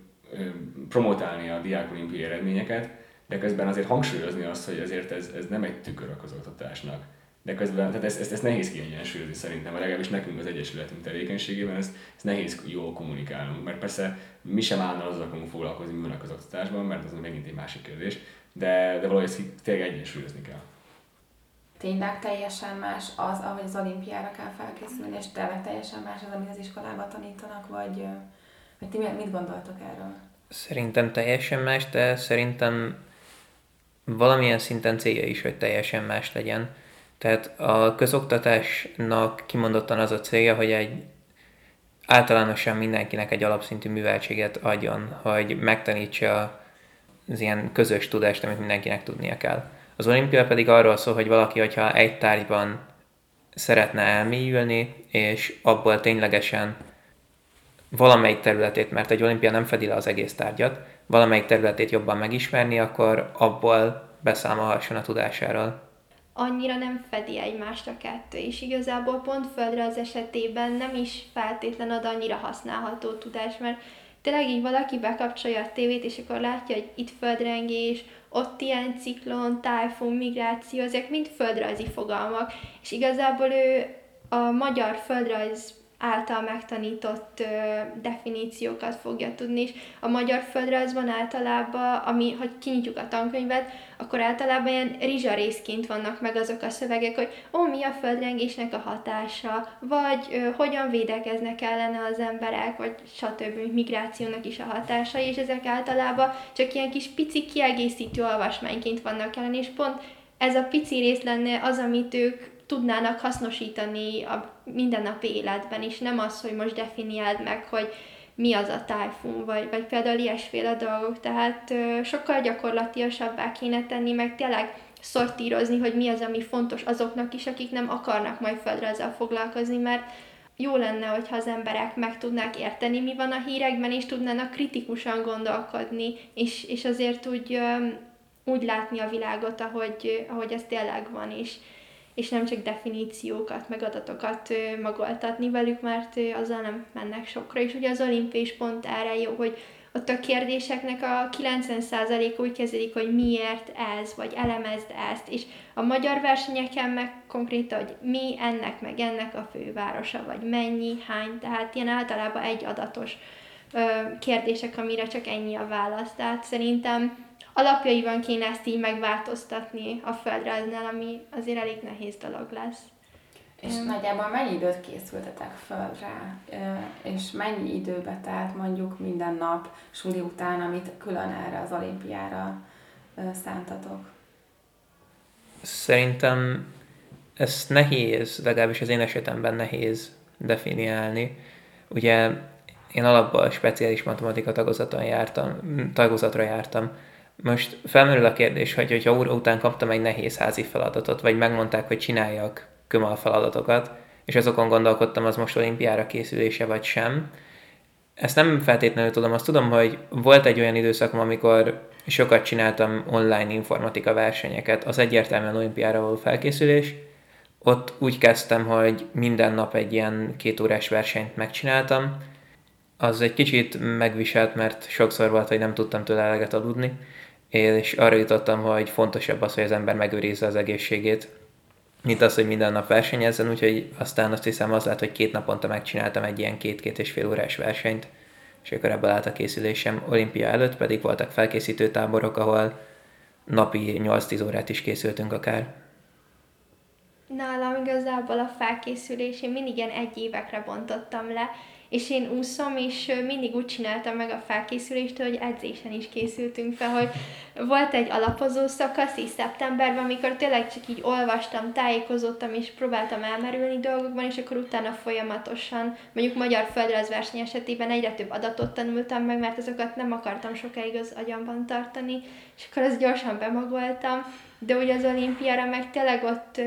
promotálni a diák olimpiai eredményeket, de közben azért hangsúlyozni azt, hogy ezért ez, ez nem egy tükör a közoktatásnak de közben, tehát ezt, ezt, ezt nehéz kiegyensúlyozni szerintem, vagy legalábbis nekünk az Egyesületünk tevékenységében ezt, ezt nehéz jól kommunikálnunk, mert persze mi sem állna azzal akarunk foglalkozni, mi van az oktatásban, mert az megint egy másik kérdés, de, de valahogy ezt tényleg egyensúlyozni kell. Tényleg teljesen más az, ahogy az olimpiára kell felkészülni, és tényleg teljesen más az, amit az iskolában tanítanak, vagy, vagy ti mit gondoltok erről? Szerintem teljesen más, de szerintem valamilyen szinten célja is, hogy teljesen más legyen tehát a közoktatásnak kimondottan az a célja, hogy egy általánosan mindenkinek egy alapszintű műveltséget adjon, hogy megtanítsa az ilyen közös tudást, amit mindenkinek tudnia kell. Az olimpia pedig arról szól, hogy valaki, hogyha egy tárgyban szeretne elmélyülni, és abból ténylegesen valamelyik területét, mert egy olimpia nem fedi le az egész tárgyat, valamelyik területét jobban megismerni, akkor abból beszámolhasson a tudásáról annyira nem fedi egymást a kettő, és igazából pont földre az esetében nem is feltétlen ad annyira használható tudás, mert tényleg így valaki bekapcsolja a tévét, és akkor látja, hogy itt földrengés, ott ilyen ciklon, tájfun, migráció, ezek mind földrajzi fogalmak, és igazából ő a magyar földrajz által megtanított ö, definíciókat fogja tudni, és a magyar földrajzban általában, ami, hogy kinyitjuk a tankönyvet, akkor általában ilyen rizsarészként vannak meg azok a szövegek, hogy ó, mi a földrengésnek a hatása, vagy ö, hogyan védekeznek ellene az emberek, vagy stb. migrációnak is a hatása, és ezek általában csak ilyen kis pici kiegészítő olvasmányként vannak ellen, és pont ez a pici rész lenne az, amit ők tudnának hasznosítani a mindennapi életben is, nem az, hogy most definiáld meg, hogy mi az a tájfun, vagy, vagy például ilyesféle dolgok, tehát ö, sokkal gyakorlatiasabbá kéne tenni, meg tényleg szortírozni, hogy mi az, ami fontos azoknak is, akik nem akarnak majd földrajzzal foglalkozni, mert jó lenne, hogyha az emberek meg tudnák érteni, mi van a hírekben, és tudnának kritikusan gondolkodni, és, és azért úgy, úgy látni a világot, ahogy, ahogy ez tényleg van, és, és nem csak definíciókat, meg adatokat magoltatni velük, mert azzal nem mennek sokra. És ugye az olimpiai is pont erre jó, hogy ott a kérdéseknek a 90% úgy kezdődik, hogy miért ez, vagy elemezd ezt, és a magyar versenyeken meg konkrétan, hogy mi ennek, meg ennek a fővárosa, vagy mennyi, hány, tehát ilyen általában egy adatos kérdések, amire csak ennyi a válasz. Tehát szerintem alapjaiban kéne ezt így megváltoztatni a földrajznál, ami azért elég nehéz dolog lesz. És um, nagyjából mennyi időt készültetek föl rá, és mennyi időbe telt mondjuk minden nap suli után, amit külön erre az olimpiára szántatok? Szerintem ez nehéz, legalábbis az én esetemben nehéz definiálni. Ugye én alapban speciális matematika tagozaton jártam, tagozatra jártam, most felmerül a kérdés, hogy hogyha óra után kaptam egy nehéz házi feladatot, vagy megmondták, hogy csináljak kömal feladatokat, és azokon gondolkodtam, az most olimpiára készülése vagy sem. Ezt nem feltétlenül tudom, azt tudom, hogy volt egy olyan időszakom, amikor sokat csináltam online informatika versenyeket, az egyértelműen olimpiára való felkészülés. Ott úgy kezdtem, hogy minden nap egy ilyen két órás versenyt megcsináltam. Az egy kicsit megviselt, mert sokszor volt, hogy nem tudtam tőle eleget aludni és arra jutottam, hogy fontosabb az, hogy az ember megőrizze az egészségét, mint az, hogy minden nap versenyezzen, úgyhogy aztán azt hiszem az lett, hogy két naponta megcsináltam egy ilyen két-két és fél órás versenyt, és akkor ebből állt a készülésem. Olimpia előtt pedig voltak felkészítő táborok, ahol napi 8-10 órát is készültünk akár. Nálam igazából a felkészülés, én mindig ilyen egy évekre bontottam le, és én úszom, és mindig úgy csináltam meg a felkészülést, hogy edzésen is készültünk fel, hogy volt egy alapozó szakasz is szeptemberben, amikor tényleg csak így olvastam, tájékozottam, és próbáltam elmerülni dolgokban, és akkor utána folyamatosan, mondjuk magyar földrajzverseny esetében egyre több adatot tanultam meg, mert azokat nem akartam sokáig az agyamban tartani, és akkor azt gyorsan bemagoltam, de ugye az olimpiára meg tényleg ott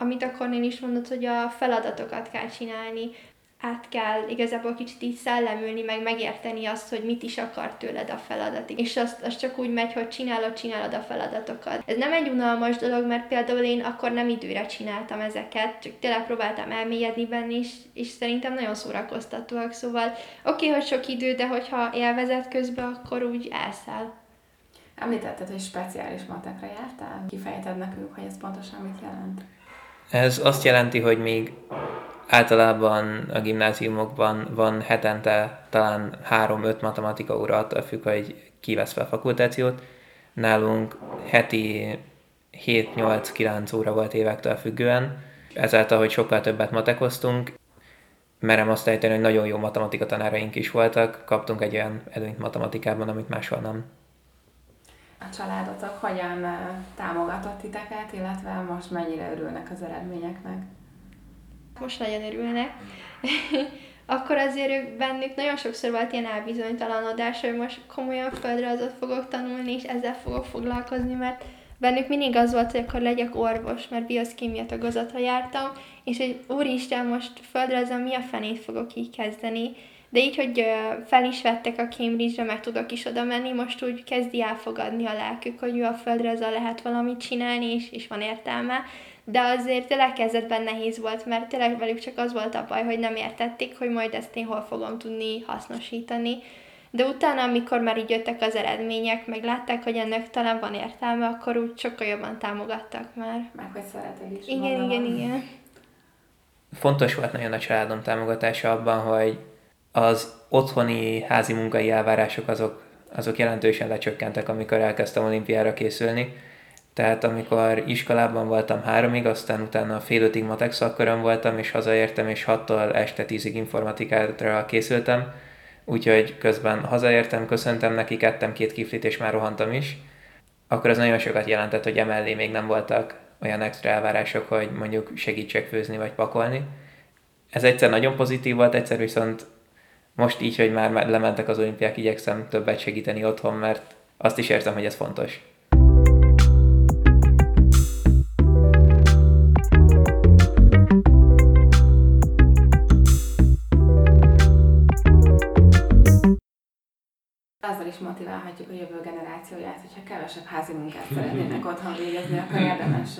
amit akkor én is mondott, hogy a feladatokat kell csinálni, át kell igazából kicsit így szellemülni, meg megérteni azt, hogy mit is akar tőled a feladat. És azt, azt csak úgy megy, hogy csinálod, csinálod a feladatokat. Ez nem egy unalmas dolog, mert például én akkor nem időre csináltam ezeket, csak tényleg próbáltam elmélyedni benne, és, és szerintem nagyon szórakoztatóak. Szóval oké, okay, hogy sok idő, de hogyha élvezet közben, akkor úgy elszáll. Említetted, hogy speciális matekra jártál? Kifejted nekünk, hogy ez pontosan mit jelent? Ez azt jelenti, hogy még általában a gimnáziumokban van hetente talán 3-5 matematika óra, attól függ, hogy kivesz fel fakultációt. Nálunk heti 7-8-9 óra volt évektől függően, ezáltal, hogy sokkal többet matekoztunk, merem azt ejteni, hogy nagyon jó matematika tanáraink is voltak, kaptunk egy olyan előnyt matematikában, amit máshol nem. A családotok hogyan támogatott titeket, illetve most mennyire örülnek az eredményeknek? Most nagyon örülnek. akkor azért ők bennük nagyon sokszor volt ilyen elbizonytalanodás, hogy most komolyan földrajzot fogok tanulni, és ezzel fogok foglalkozni, mert bennük mindig az volt, hogy akkor legyek orvos, mert bioszkémia tagozatra jártam, és hogy úristen, most földrajzon mi a fenét fogok így kezdeni, de így, hogy fel is vettek a Cambridge-re, meg tudok is oda menni, most úgy kezdi elfogadni a lelkük, hogy ő a földrajzal lehet valamit csinálni, és, és van értelme de azért tényleg kezdetben nehéz volt, mert tényleg velük csak az volt a baj, hogy nem értették, hogy majd ezt én hol fogom tudni hasznosítani. De utána, amikor már így jöttek az eredmények, meg látták, hogy ennek talán van értelme, akkor úgy sokkal jobban támogattak már. Meg hogy szeretek is. Igen, igen, igen. fontos volt nagyon a családom támogatása abban, hogy az otthoni házi munkai elvárások azok, azok jelentősen lecsökkentek, amikor elkezdtem olimpiára készülni. Tehát amikor iskolában voltam háromig, aztán utána fél ötig matek szakkoron voltam, és hazaértem, és hattól este tízig informatikára készültem. Úgyhogy közben hazaértem, köszöntem neki, kettem két kiflit, és már rohantam is. Akkor az nagyon sokat jelentett, hogy emellé még nem voltak olyan extra elvárások, hogy mondjuk segítsek főzni vagy pakolni. Ez egyszer nagyon pozitív volt, egyszer viszont most így, hogy már lementek az olimpiák, igyekszem többet segíteni otthon, mert azt is érzem, hogy ez fontos. Azzal is motiválhatjuk a jövő generációját, hogyha kevesebb házi munkát szeretnének otthon végezni, akkor érdemes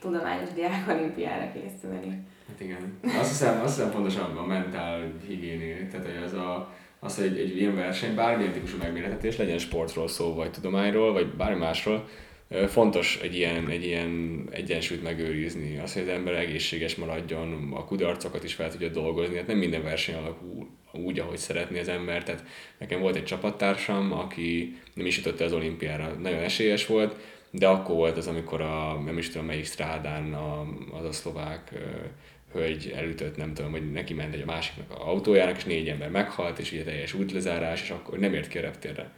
tudományos diák olimpiára készülni. Hát igen. Azt hiszem, azt hiszem fontos a mentál higiéni, tehát hogy az a, az, hogy egy, egy ilyen verseny, bármilyen típusú megméretetés, legyen sportról szó, vagy tudományról, vagy bármi másról, fontos egy ilyen, egy ilyen egyensúlyt megőrizni, az, hogy az ember egészséges maradjon, a kudarcokat is fel tudja dolgozni, hát nem minden verseny alakul úgy, ahogy szeretné az ember, tehát nekem volt egy csapattársam, aki nem is jutott az olimpiára, nagyon esélyes volt, de akkor volt az, amikor a, nem is tudom melyik strádán a, az a szlovák hölgy elütött, nem tudom, hogy neki ment egy a másiknak a autójának, és négy ember meghalt, és ugye teljes útlezárás, és akkor nem ért ki a reptérre.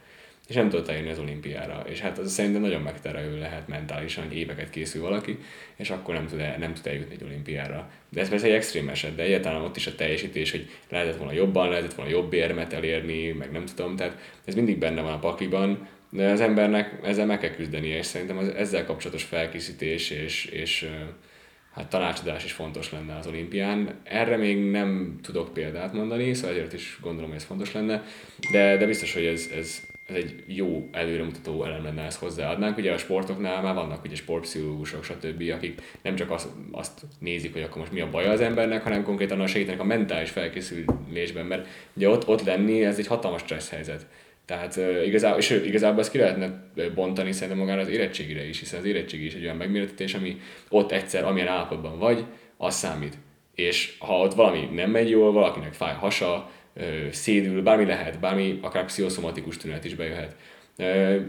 És nem tudott eljönni az olimpiára. És hát az szerintem nagyon megterelő lehet mentálisan, hogy éveket készül valaki, és akkor nem tud, el, nem tud eljutni egy olimpiára. De ez persze egy extrém eset, de egyáltalán ott is a teljesítés, hogy lehetett volna jobban, lehetett volna jobb érmet elérni, meg nem tudom, tehát ez mindig benne van a pakliban, de az embernek ezzel meg kell küzdenie, és szerintem az ezzel kapcsolatos felkészítés és, és hát tanácsadás is fontos lenne az olimpián. Erre még nem tudok példát mondani, szóval ezért is gondolom, hogy ez fontos lenne, de, de biztos, hogy ez, ez, ez egy jó előremutató elem lenne, ezt hozzáadnánk. Ugye a sportoknál már vannak ugye sportpszichológusok, stb., akik nem csak azt, azt nézik, hogy akkor most mi a baj az embernek, hanem konkrétan a segítenek a mentális felkészülésben, mert ugye ott, ott lenni, ez egy hatalmas stressz helyzet. Tehát igazából, és igazából ezt ki lehetne bontani szerintem magára az érettségire is, hiszen az érettségi is egy olyan megméretetés, ami ott egyszer, amilyen állapotban vagy, az számít. És ha ott valami nem megy jól, valakinek fáj hasa, szédül, bármi lehet, bármi akár pszichoszomatikus tünet is bejöhet.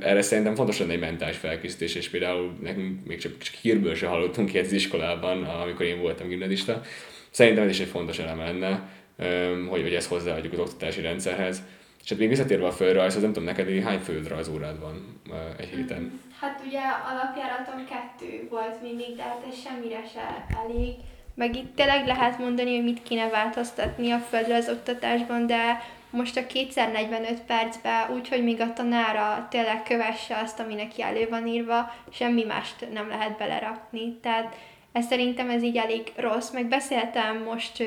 Erre szerintem fontos lenne egy mentális felkészítés, és például nekünk még csak, csak hírből se hallottunk ki az iskolában, amikor én voltam gimnazista. Szerintem ez is egy fontos eleme lenne, hogy, hogy ezt hozzáadjuk az oktatási rendszerhez és hát még visszatérve a földrajzhoz, nem tudom, neked hány órád van egy héten? Hát ugye alapjáraton kettő volt mindig, de hát ez semmire se elég. Meg itt tényleg lehet mondani, hogy mit kéne változtatni a földrajz oktatásban, de most a kétszer 45 percben, úgyhogy még a tanára tényleg kövesse azt, ami neki elő van írva, semmi mást nem lehet belerakni. Tehát ez szerintem ez így elég rossz, meg beszéltem most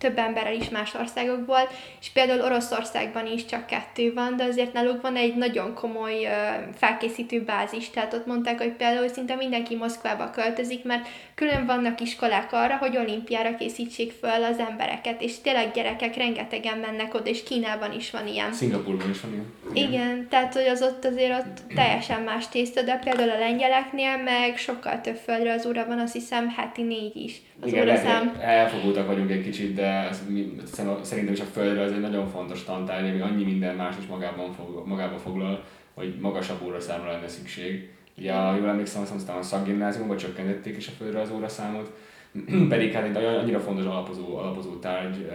több emberrel is más országokból, és például Oroszországban is csak kettő van, de azért náluk van egy nagyon komoly felkészítő bázis, tehát ott mondták, hogy például szinte mindenki Moszkvába költözik, mert külön vannak iskolák arra, hogy olimpiára készítsék föl az embereket, és tényleg gyerekek rengetegen mennek oda, és Kínában is van ilyen. Szingapurban is van ilyen. Igen. Igen, tehát hogy az ott azért ott teljesen más tészta, de például a lengyeleknél meg sokkal több földre az ura van, azt hiszem heti négy is az Igen, ólaszám. elfogultak vagyunk egy kicsit, de ez, szerintem is a földre az egy nagyon fontos tantárgy, ami annyi minden más is magában, fog, magában foglal, hogy magasabb óraszámra lenne szükség. Ugye, ha jól emlékszem, azt mondtam, a szakgimnáziumban csökkentették is a földre az óraszámot, pedig hát egy annyira fontos alapozó, alapozó tárgy,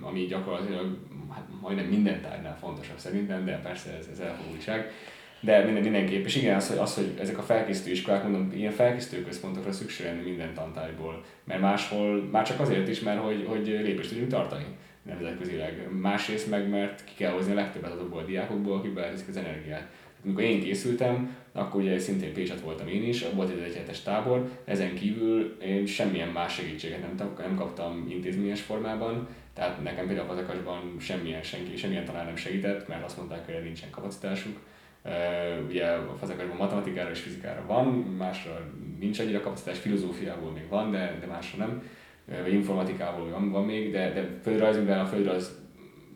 ami gyakorlatilag hát majdnem minden tárgynál fontosabb szerintem, de persze ez, ez elfogultság. De minden, mindenképp, és igen, az hogy, az, hogy ezek a felkészítő iskolák, mondom, ilyen felkészítő központokra szükség lenne minden tantárgyból, mert máshol, már csak azért is, mert hogy, hogy lépést tudjunk tartani nemzetközileg. Másrészt meg, mert ki kell hozni a legtöbbet azokból a diákokból, akik beleteszik az energiát. Amikor én készültem, akkor ugye szintén Pécset voltam én is, volt egy egyhetes tábor, ezen kívül én semmilyen más segítséget nem, nem kaptam intézményes formában, tehát nekem például a fazekasban semmilyen senki, semmilyen tanár nem segített, mert azt mondták, hogy nincsen kapacitásuk ugye a fazekasban matematikára és fizikára van, másra nincs annyira kapacitás, filozófiából még van, de, de másra nem, vagy informatikából van, van még, de, de földrajzunkban a földrajz,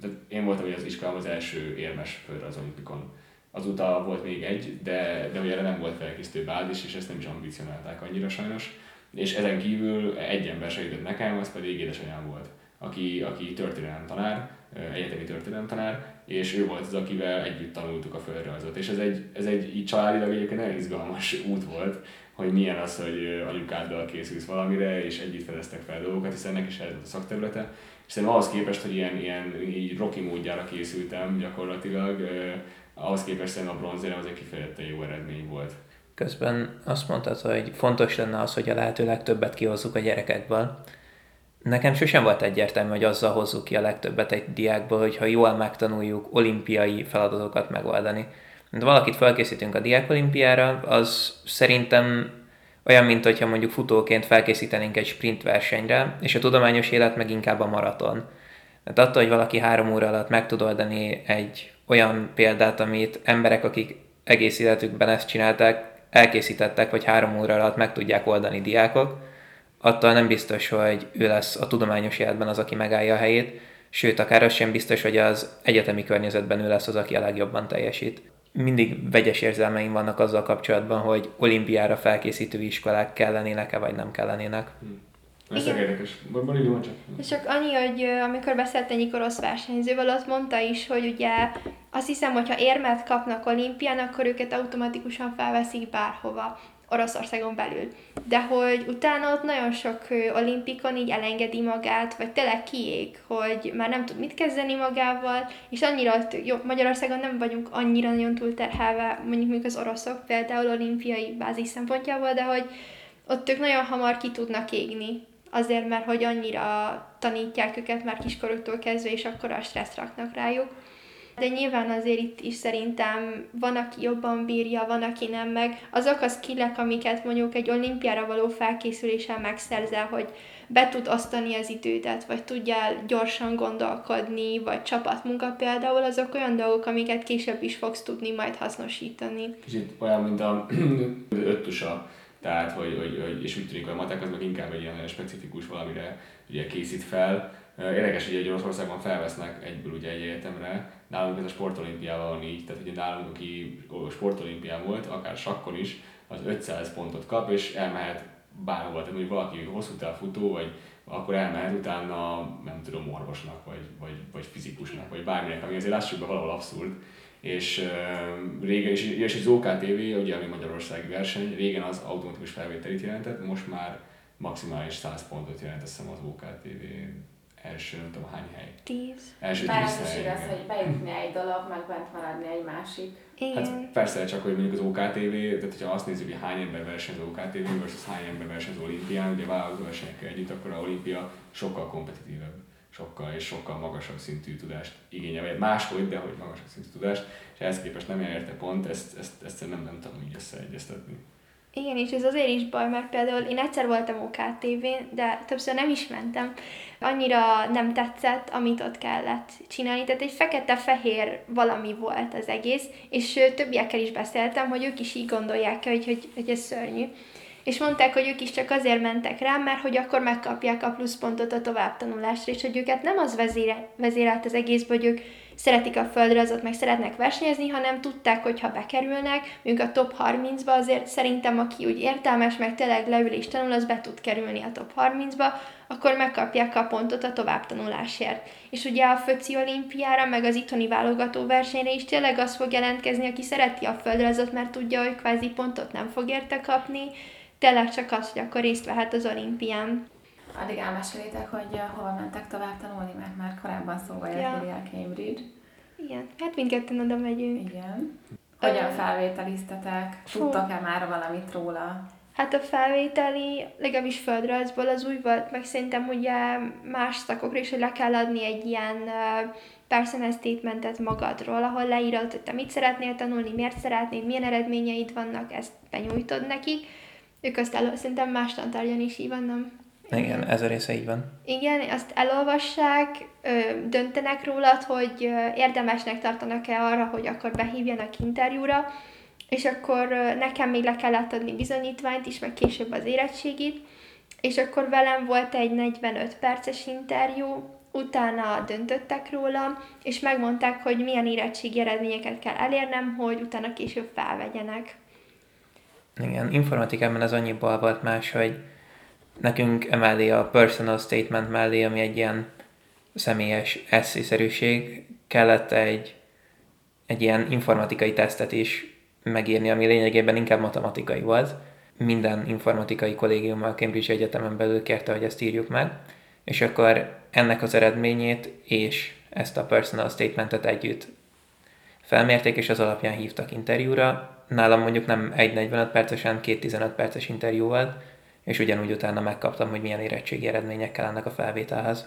tehát én voltam ugye az iskolám az első érmes földrajz olimpikon. Azóta volt még egy, de, de ugye erre nem volt felkészítő bázis, és ezt nem is ambicionálták annyira sajnos. És ezen kívül egy ember segített nekem, az pedig édesanyám volt, aki, aki történelem tanár, egyetemi történelem tanár, és ő volt az, akivel együtt tanultuk a földrajzot. És ez egy, ez egy így családilag egyébként nagyon izgalmas út volt, hogy milyen az, hogy anyukáddal készülsz valamire, és együtt fedeztek fel dolgokat, hiszen neki is ez volt a szakterülete. És szerintem ahhoz képest, hogy ilyen, ilyen így rocky módjára készültem gyakorlatilag, eh, ahhoz képest szerintem a bronzérem az egy kifejezetten jó eredmény volt. Közben azt mondtad, hogy fontos lenne az, hogy a lehető legtöbbet kihozzuk a gyerekekből. Nekem sosem volt egyértelmű, hogy azzal hozzuk ki a legtöbbet egy diákból, hogyha jól megtanuljuk olimpiai feladatokat megoldani. De valakit felkészítünk a diákolimpiára, az szerintem olyan, mint hogyha mondjuk futóként felkészítenénk egy sprint versenyre, és a tudományos élet meg inkább a maraton. Mert attól, hogy valaki három óra alatt meg tud oldani egy olyan példát, amit emberek, akik egész életükben ezt csinálták, elkészítettek, vagy három óra alatt meg tudják oldani diákok, attól nem biztos, hogy ő lesz a tudományos életben az, aki megállja a helyét, sőt, akár az sem biztos, hogy az egyetemi környezetben ő lesz az, aki a legjobban teljesít. Mindig vegyes érzelmeim vannak azzal kapcsolatban, hogy olimpiára felkészítő iskolák kellenének-e, vagy nem kellenének. Hmm. Ez érdekes. Bali, csak. És csak annyi, hogy amikor beszélt egyik orosz versenyzővel, azt mondta is, hogy ugye azt hiszem, hogy ha érmet kapnak olimpián, akkor őket automatikusan felveszik bárhova. Oroszországon belül. De hogy utána ott nagyon sok olimpikon így elengedi magát, vagy tényleg kiég, hogy már nem tud mit kezdeni magával, és annyira, jó, Magyarországon nem vagyunk annyira nagyon túlterhelve, mondjuk mondjuk az oroszok például olimpiai bázis szempontjából, de hogy ott ők nagyon hamar ki tudnak égni, azért mert hogy annyira tanítják őket már kiskoruktól kezdve, és akkor a stressz raknak rájuk. De nyilván azért itt is szerintem van, aki jobban bírja, van, aki nem meg. Azok a skillek, amiket mondjuk egy olimpiára való felkészüléssel megszerzel, hogy be tud osztani az idődet, vagy tudjál gyorsan gondolkodni, vagy csapatmunka például, azok olyan dolgok, amiket később is fogsz tudni majd hasznosítani. Kicsit olyan, mint a öttusa, tehát, hogy, hogy, hogy, és úgy tűnik, hogy a matek az meg inkább egy ilyen specifikus valamire ugye készít fel, Érdekes, hogy egy Oroszországban felvesznek egyből ugye egy egyetemre, nálunk ez a sportolimpiával van így, tehát ugye nálunk, aki sportolimpián volt, akár sakkon is, az 500 pontot kap, és elmehet bárhova, tehát mondjuk valaki hosszú futó, vagy akkor elmehet utána, nem tudom, orvosnak, vagy, vagy, vagy fizikusnak, vagy bárminek, ami azért lássuk be valahol abszurd. És uh, régen, és, és az OKTV, ugye ami Magyarországi verseny, régen az automatikus felvételit jelentett, most már maximális 100 pontot jelent, azt hiszem az OKTV első, nem tudom hány hely. Tíz. Első Bár tíz az is igaz, hogy bejutni egy dolog, meg bent maradni egy másik. Igen. Hát persze, csak hogy mondjuk az OKTV, tehát hogyha azt nézzük, hogy hány ember versenyez az OKTV versus hány ember versenyez az olimpián, ugye válogató versenyekkel együtt, akkor a olimpia sokkal kompetitívebb sokkal és sokkal magasabb szintű tudást igényel, vagy máshogy, de hogy magasabb szintű tudást, és ehhez képest nem érte pont, ezt, ezt, ezt nem, nem tudom így összeegyeztetni. Igen, és ez azért is baj, mert például én egyszer voltam OKTV-n, de többször nem is mentem. Annyira nem tetszett, amit ott kellett csinálni. Tehát egy fekete-fehér valami volt az egész, és többiekkel is beszéltem, hogy ők is így gondolják, hogy, hogy, hogy ez szörnyű. És mondták, hogy ők is csak azért mentek rá, mert hogy akkor megkapják a pluszpontot a továbbtanulásra, és hogy őket nem az vezére, vezérelt az egészből, hogy ők szeretik a földrajzot, meg szeretnek versenyezni, hanem tudták, hogy ha bekerülnek, mondjuk a top 30-ba, azért szerintem aki úgy értelmes, meg tényleg leül és tanul, az be tud kerülni a top 30-ba, akkor megkapják a pontot a továbbtanulásért. És ugye a Föci olimpiára, meg az itthoni válogató versenyre is tényleg az fog jelentkezni, aki szereti a földrajzot, mert tudja, hogy kvázi pontot nem fog érte kapni, tényleg csak az, hogy akkor részt vehet az olimpián. Addig elmesélitek, hogy uh, hova mentek tovább tanulni, mert már korábban szóba jött ja. Cambridge. Igen, hát mindketten oda megyünk. Igen. Hogyan felvételiztetek? Tudtak-e már valamit róla? Hát a felvételi, legalábbis földrajzból az új volt, meg szerintem ugye más szakokra is, hogy le kell adni egy ilyen uh, personal statementet magadról, ahol leírod, hogy te mit szeretnél tanulni, miért szeretnéd, milyen eredményeid vannak, ezt benyújtod nekik. Ők azt szerintem más tantárgyan is így van, nem? Igen, ez a része így van. Igen, azt elolvassák, döntenek rólad, hogy érdemesnek tartanak-e arra, hogy akkor behívjanak interjúra, és akkor nekem még le kellett adni bizonyítványt is, meg később az érettségit, és akkor velem volt egy 45 perces interjú, utána döntöttek róla, és megmondták, hogy milyen érettségi eredményeket kell elérnem, hogy utána később felvegyenek. Igen, informatikában ez annyiból volt más, hogy Nekünk emellé a personal statement mellé, ami egy ilyen személyes eszészerűség, kellett egy, egy ilyen informatikai tesztet is megírni, ami lényegében inkább matematikai volt. Minden informatikai kollégium a Cambridge Egyetemen belül kérte, hogy ezt írjuk meg, és akkor ennek az eredményét és ezt a personal statementet együtt felmérték, és az alapján hívtak interjúra. Nálam mondjuk nem egy 45 percesen, két 15 perces interjú volt, és ugyanúgy utána megkaptam, hogy milyen érettségi eredmények kellene a felvételhez.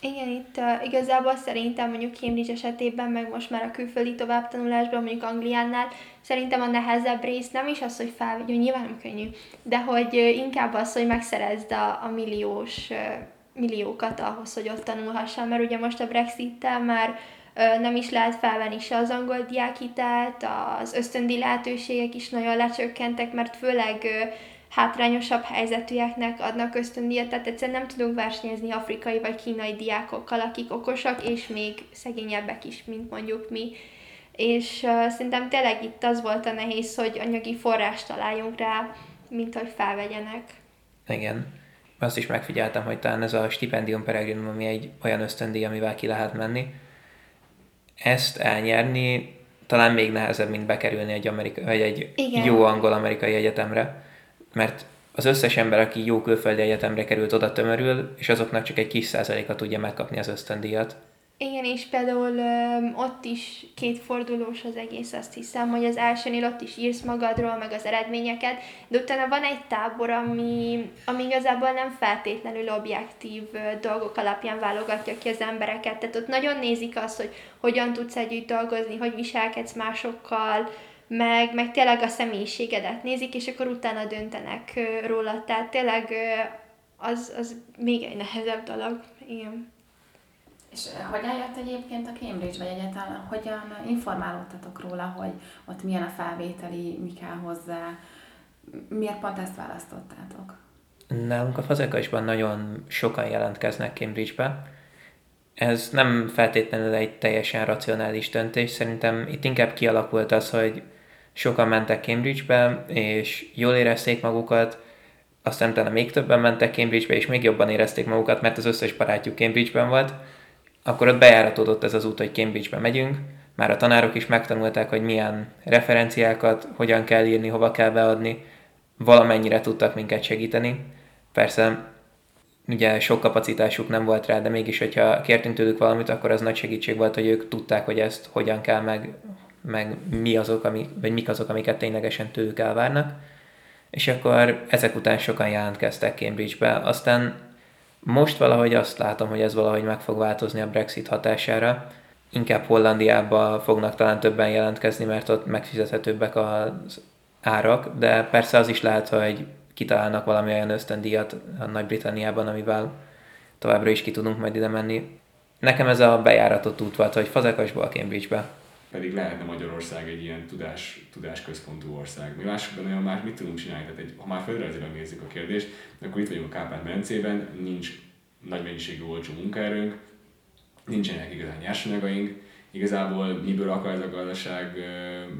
Igen, itt uh, igazából szerintem mondjuk Cambridge esetében, meg most már a külföldi továbbtanulásban, mondjuk Angliánál, szerintem a nehezebb rész nem is az, hogy felvegyünk, nyilván nem könnyű, de hogy uh, inkább az, hogy megszerezd a, a milliós uh, milliókat ahhoz, hogy ott tanulhassál, mert ugye most a Brexit-tel már nem is lehet felvenni se az angol diákhitelt, az ösztöndi lehetőségek is nagyon lecsökkentek, mert főleg hátrányosabb helyzetűeknek adnak ösztöndíjat, tehát egyszerűen nem tudunk versenyezni afrikai vagy kínai diákokkal, akik okosak, és még szegényebbek is, mint mondjuk mi. És uh, szerintem tényleg itt az volt a nehéz, hogy anyagi forrást találjunk rá, mint hogy felvegyenek. Igen. Azt is megfigyeltem, hogy talán ez a stipendium peregrinum, ami egy olyan ösztöndíj, amivel ki lehet menni, ezt elnyerni talán még nehezebb, mint bekerülni egy, amerika, vagy egy Igen. jó angol-amerikai egyetemre mert az összes ember, aki jó külföldi egyetemre került, oda tömörül, és azoknak csak egy kis százaléka tudja megkapni az ösztöndíjat. Igen, és például ö, ott is két fordulós az egész, azt hiszem, hogy az elsőnél ott is írsz magadról, meg az eredményeket, de utána van egy tábor, ami, ami igazából nem feltétlenül objektív ö, dolgok alapján válogatja ki az embereket, tehát ott nagyon nézik azt, hogy hogyan tudsz együtt dolgozni, hogy viselkedsz másokkal, meg, meg tényleg a személyiségedet nézik, és akkor utána döntenek róla. Tehát tényleg az, az még egy nehezebb dolog. Igen. És hogyan jött egyébként a Cambridge vagy egyáltalán, hogyan informálódtatok róla, hogy ott milyen a felvételi, mi kell hozzá, miért pont ezt választottátok? Nálunk a fazekasban nagyon sokan jelentkeznek Cambridge-be. Ez nem feltétlenül egy teljesen racionális döntés, szerintem itt inkább kialakult az, hogy sokan mentek Cambridge-be, és jól érezték magukat, aztán utána még többen mentek Cambridge-be, és még jobban érezték magukat, mert az összes barátjuk Cambridge-ben volt, akkor ott bejáratódott ez az út, hogy Cambridge-be megyünk, már a tanárok is megtanulták, hogy milyen referenciákat, hogyan kell írni, hova kell beadni, valamennyire tudtak minket segíteni. Persze, ugye sok kapacitásuk nem volt rá, de mégis, hogyha kértünk tőlük valamit, akkor az nagy segítség volt, hogy ők tudták, hogy ezt hogyan kell meg meg mi azok, ami, vagy mik azok, amiket ténylegesen tőlük elvárnak. És akkor ezek után sokan jelentkeztek Cambridge-be. Aztán most valahogy azt látom, hogy ez valahogy meg fog változni a Brexit hatására. Inkább Hollandiába fognak talán többen jelentkezni, mert ott megfizethetőbbek az árak, de persze az is lehet, hogy kitalálnak valami olyan ösztöndíjat a Nagy-Britanniában, amivel továbbra is ki tudunk majd ide menni. Nekem ez a bejáratott út volt, hogy Fazekasból Cambridge-be pedig lehetne Magyarország egy ilyen tudás, tudásközpontú ország. Mi másokban olyan más mit tudunk csinálni? Tehát egy, ha már földrajzilag nézzük a kérdést, akkor itt vagyunk a Kárpát-medencében, nincs nagy mennyiségű olcsó munkaerőnk, nincsenek igazán nyersanyagaink, igazából miből akar ez a gazdaság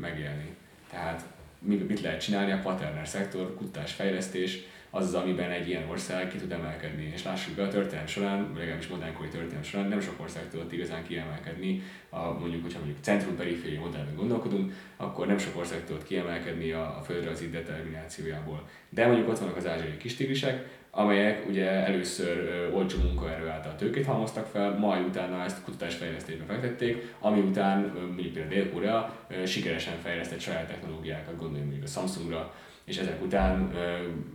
megélni. Tehát mit lehet csinálni? A paterner szektor, kutatás, fejlesztés, az az, amiben egy ilyen ország ki tud emelkedni. És lássuk be a történelem során, legalábbis modernkori történelem során nem sok ország tudott igazán kiemelkedni, a, mondjuk, hogyha mondjuk centrum-periféri modellben gondolkodunk, akkor nem sok ország tudott kiemelkedni a, a földrajzi determinációjából. De mondjuk ott vannak az ázsiai kistigrisek, amelyek ugye először olcsó munkaerő által tőkét halmoztak fel, majd utána ezt kutatásfejlesztésbe fektették, ami után mondjuk például Dél-Korea sikeresen fejlesztett saját technológiákat, gondoljunk mondjuk a Samsungra, és ezek után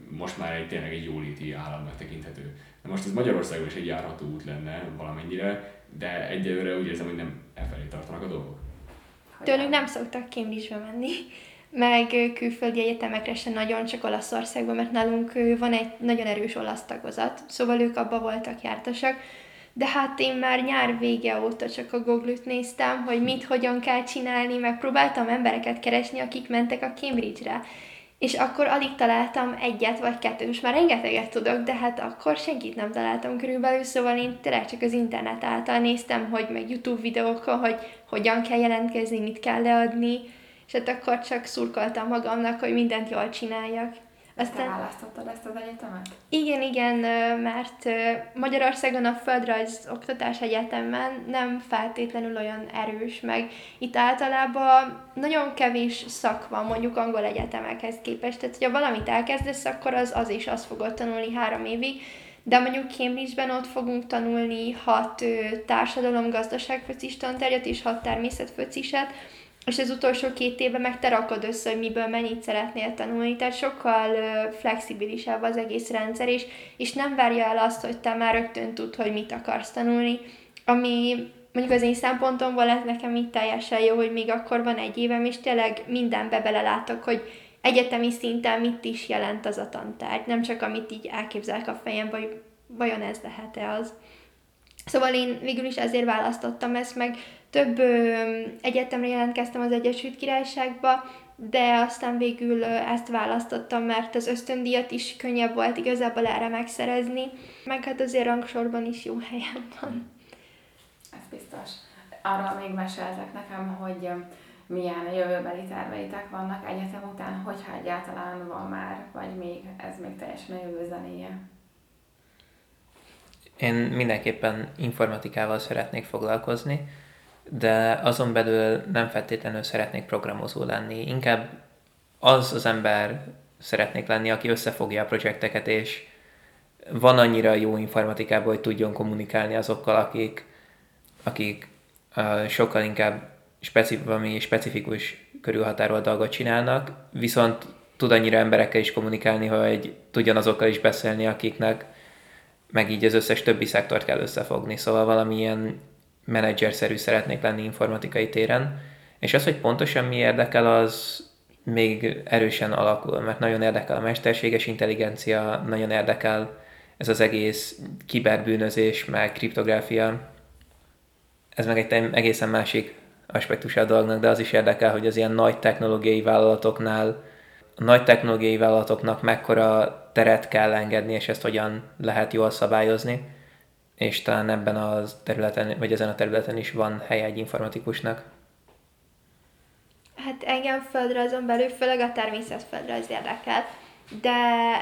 most már egy tényleg egy jóléti államnak tekinthető. Na most ez Magyarországon is egy járható út lenne valamennyire, de egyelőre úgy érzem, hogy nem e felé tartanak a dolgok. Tőlük nem szoktak Cambridge-be menni, meg külföldi egyetemekre sem nagyon, csak Olaszországban, mert nálunk van egy nagyon erős olasz tagozat, szóval ők abba voltak jártasak, de hát én már nyár vége óta csak a Google-t néztem, hogy mit, hogyan kell csinálni, meg próbáltam embereket keresni, akik mentek a Cambridge-re és akkor alig találtam egyet vagy kettőt. Most már rengeteget tudok, de hát akkor senkit nem találtam körülbelül, szóval én tényleg csak az internet által néztem, hogy meg YouTube videókon, hogy hogyan kell jelentkezni, mit kell leadni, és hát akkor csak szurkoltam magamnak, hogy mindent jól csináljak. Aztán... Te választottad ezt az egyetemet? Igen, igen, mert Magyarországon a földrajz oktatás egyetemen nem feltétlenül olyan erős, meg itt általában nagyon kevés szak van mondjuk angol egyetemekhez képest. Tehát, hogyha valamit elkezdesz, akkor az, az is azt fogod tanulni három évig, de mondjuk Cambridge-ben ott fogunk tanulni hat társadalom-gazdaságföcis tantárgyat és hat természetföciset, és az utolsó két évben meg te rakod össze, hogy miből mennyit szeretnél tanulni, tehát sokkal flexibilisebb az egész rendszer, és, és nem várja el azt, hogy te már rögtön tud, hogy mit akarsz tanulni, ami mondjuk az én szempontomból ez nekem így teljesen jó, hogy még akkor van egy évem, és tényleg mindenbe belelátok, hogy egyetemi szinten mit is jelent az a tantárgy, nem csak amit így elképzelek a fejembe, hogy vajon ez lehet-e az. Szóval én végül is ezért választottam ezt, meg több ö, egyetemre jelentkeztem az Egyesült Királyságba, de aztán végül ö, ezt választottam, mert az ösztöndíjat is könnyebb volt igazából erre megszerezni, meg hát azért rangsorban is jó helyen van. Ez biztos. Arra még meséltek nekem, hogy milyen jövőbeli terveitek vannak egyetem után, hogyha egyáltalán van már, vagy még ez még teljesen a jövő zenéje. Én mindenképpen informatikával szeretnék foglalkozni, de azon belül nem feltétlenül szeretnék programozó lenni. Inkább az az ember szeretnék lenni, aki összefogja a projekteket, és van annyira jó informatikában, hogy tudjon kommunikálni azokkal, akik, akik uh, sokkal inkább specif- valami specifikus körülhatárolt dolgot csinálnak, viszont tud annyira emberekkel is kommunikálni, hogy tudjon azokkal is beszélni, akiknek meg így az összes többi szektort kell összefogni. Szóval valamilyen menedzserszerű szeretnék lenni informatikai téren, és az, hogy pontosan mi érdekel, az még erősen alakul, mert nagyon érdekel a mesterséges intelligencia, nagyon érdekel ez az egész kiberbűnözés, meg kriptográfia. Ez meg egy egészen másik aspektus a dolognak, de az is érdekel, hogy az ilyen nagy technológiai vállalatoknál, a nagy technológiai vállalatoknak mekkora teret kell engedni, és ezt hogyan lehet jól szabályozni és talán ebben a területen, vagy ezen a területen is van helye egy informatikusnak. Hát engem földrajzon belül főleg a természetföldrajz érdekel, de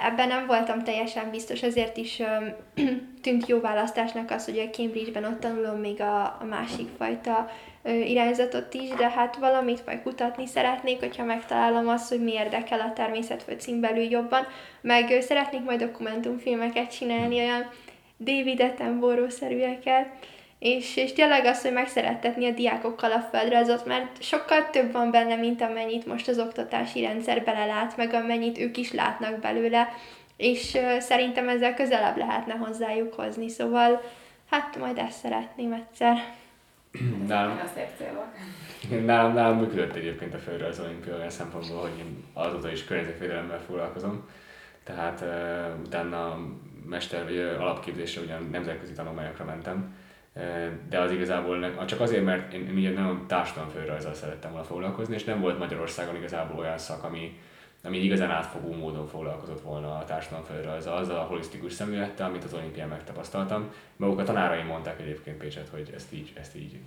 ebben nem voltam teljesen biztos, ezért is um, tűnt jó választásnak az, hogy a Cambridge-ben ott tanulom még a, a másik fajta uh, irányzatot is, de hát valamit majd kutatni szeretnék, hogyha megtalálom azt, hogy mi érdekel a természetföld belül jobban, meg uh, szeretnék majd dokumentumfilmeket csinálni, olyan David Attenborough-szerűeket, és, és tényleg az, hogy megszerettetni a diákokkal a földrajzot, mert sokkal több van benne, mint amennyit most az oktatási rendszer belelát, meg amennyit ők is látnak belőle, és uh, szerintem ezzel közelebb lehetne hozzájuk hozni, szóval hát majd ezt szeretném egyszer. Nálam. Nálam, nálam működött egyébként a földrajz olimpia olyan szempontból, hogy én azóta is környezetvédelemmel foglalkozom. Tehát uh, utána mester vagy alapképzésre ugyan nemzetközi tanulmányokra mentem, de az igazából csak azért, mert én, én ugye nagyon társadalomföldrajzzal szerettem volna foglalkozni, és nem volt Magyarországon igazából olyan szak, ami, ami igazán átfogó módon foglalkozott volna a társadalomföldrajzzal, az a holisztikus szemlélettel, amit az olimpián megtapasztaltam. Maguk a tanáraim mondták egyébként Pécset, hogy ezt így, ezt így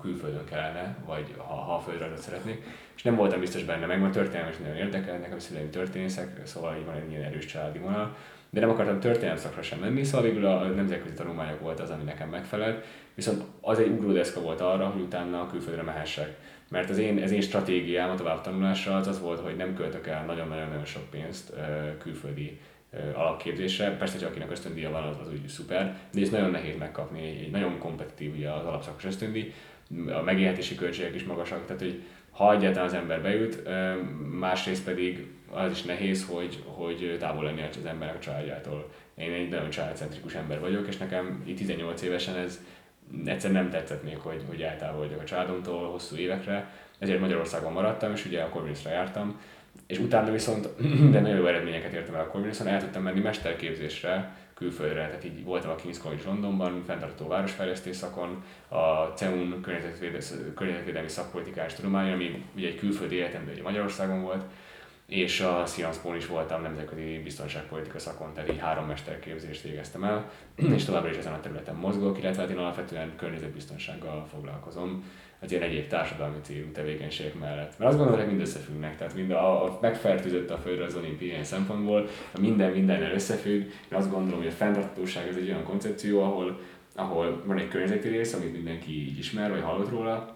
külföldön kellene, vagy ha, ha a földrajzot szeretnék, és nem voltam biztos benne, meg a történelem is nagyon érdekel, nekem szüleim történészek, szóval így van egy ilyen erős családi vonal, de nem akartam történelem szakra sem menni, szóval végül a nemzetközi tanulmányok volt az, ami nekem megfelelt, viszont az egy ugródeszka volt arra, hogy utána külföldre mehessek. Mert az én, az én stratégiám a továbbtanulásra az az volt, hogy nem költök el nagyon-nagyon sok pénzt külföldi alapképzésre. Persze, hogy akinek ösztöndíja van, az, az úgy szuper, de ez nagyon nehéz megkapni, egy nagyon kompetitív ugye az alapszakos ösztöndíj, a megélhetési költségek is magasak, tehát hogy ha egyáltalán az ember beüt, másrészt pedig az is nehéz, hogy, hogy távol lenni az emberek a családjától. Én egy nagyon családcentrikus ember vagyok, és nekem itt 18 évesen ez egyszer nem tetszett még, hogy, hogy eltávolodjak a családomtól hosszú évekre, ezért Magyarországon maradtam, és ugye a Corvinusra jártam, és utána viszont, de nagyon jó eredményeket értem el a Corvinuson, el tudtam menni mesterképzésre, külföldre, tehát így voltam a King's College Londonban, fenntartó városfejlesztés szakon, a CEUN környezetvédelmi szakpolitikás tudomány, ami ugye egy külföldi de ugye Magyarországon volt, és a Sciences is voltam nemzetközi biztonságpolitika szakon, tehát így három mesterképzést végeztem el, és továbbra is ezen a területen mozgok, illetve hát én alapvetően környezetbiztonsággal foglalkozom az ilyen egyéb társadalmi célú tevékenységek mellett. Mert azt gondolom, hogy mind összefüggnek, tehát mind a, a megfertőzött a földre az olimpiai szempontból, a minden mindennel összefügg. Én azt gondolom, hogy a fenntartóság ez egy olyan koncepció, ahol, ahol van egy környezeti rész, amit mindenki így ismer, vagy hallott róla,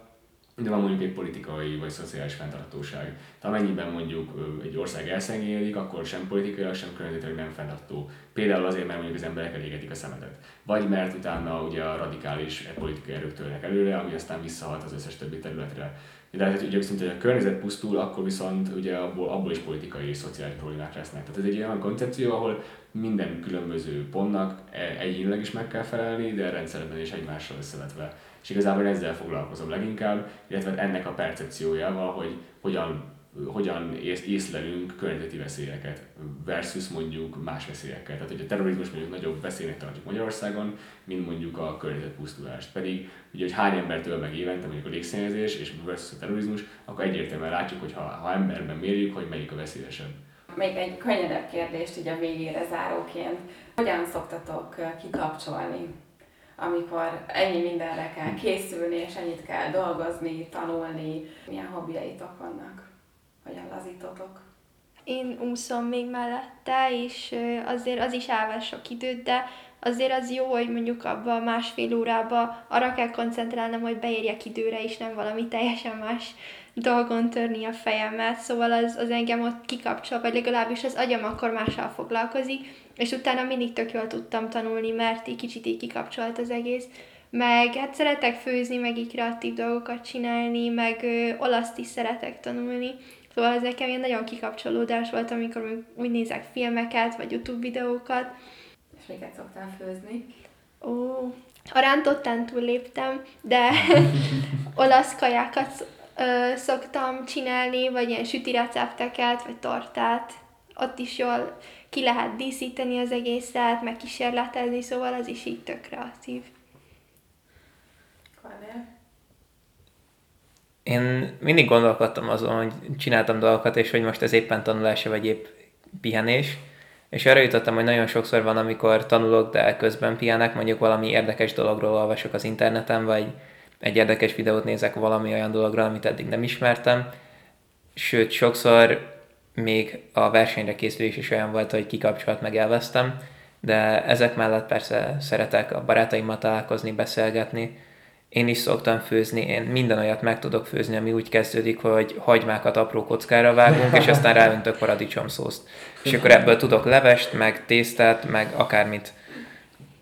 de van mondjuk egy politikai vagy szociális fenntartóság. Tehát amennyiben mondjuk egy ország elszengélyedik, akkor sem politikailag, sem környezetileg nem fenntartó. Például azért, mert mondjuk az emberek elégetik a szemetet. Vagy mert utána ugye a radikális politikai erők törnek előre, ami aztán visszahat az összes többi területre. De hát ugye viszont, hogy a környezet pusztul, akkor viszont ugye abból, abból is politikai és szociális problémák lesznek. Tehát ez egy olyan koncepció, ahol minden különböző pontnak e- egyénileg is meg kell felelni, de rendszerben is egymással összevetve és igazából ezzel foglalkozom leginkább, illetve ennek a percepciójával, hogy hogyan, hogyan észlelünk környezeti veszélyeket versus mondjuk más veszélyekkel. Tehát, hogy a terrorizmus mondjuk nagyobb veszélynek tartjuk Magyarországon, mint mondjuk a környezetpusztulást. Pedig ugye, hogy hány embert öl meg évente mondjuk a légszennyezés és versus a terrorizmus, akkor egyértelműen látjuk, hogy ha, ha emberben mérjük, hogy melyik a veszélyesebb. Még egy könnyedebb kérdést így a végére záróként. Hogyan szoktatok kikapcsolni amikor ennyi mindenre kell készülni, és ennyit kell dolgozni, tanulni. Milyen hobbiaitok vannak? Hogyan lazítotok? Én úszom még mellette, és azért az is elvesz sok időt, de azért az jó, hogy mondjuk abba a másfél órába arra kell koncentrálnom, hogy beérjek időre, és nem valami teljesen más dolgon törni a fejemet, szóval az, az engem ott kikapcsol, vagy legalábbis az agyam akkor mással foglalkozik, és utána mindig tök jól tudtam tanulni, mert így kicsit így kikapcsolt az egész. Meg hát szeretek főzni, meg így kreatív dolgokat csinálni, meg ö, olaszt is szeretek tanulni. Szóval ez nekem ilyen nagyon kikapcsolódás volt, amikor úgy nézek filmeket, vagy YouTube videókat. És miket szoktál főzni? Ó, a rántottán túlléptem, de olasz kajákat ö, szoktam csinálni, vagy ilyen süti recepteket, vagy tortát. Ott is jól ki lehet díszíteni az egészet, meg kísérletezni, szóval az is így tök kreatív. Én mindig gondolkodtam azon, hogy csináltam dolgokat, és hogy most ez éppen tanulás, vagy épp pihenés. És arra jutottam, hogy nagyon sokszor van, amikor tanulok, de közben pihenek, mondjuk valami érdekes dologról olvasok az interneten, vagy egy érdekes videót nézek valami olyan dologról, amit eddig nem ismertem. Sőt, sokszor még a versenyre készülés is olyan volt, hogy kikapcsolt meg elvesztem, de ezek mellett persze szeretek a barátaimmal találkozni, beszélgetni. Én is szoktam főzni, én minden olyat meg tudok főzni, ami úgy kezdődik, hogy hagymákat apró kockára vágunk, és aztán ráöntök paradicsomszószt. És akkor ebből tudok levest, meg tésztát, meg akármit.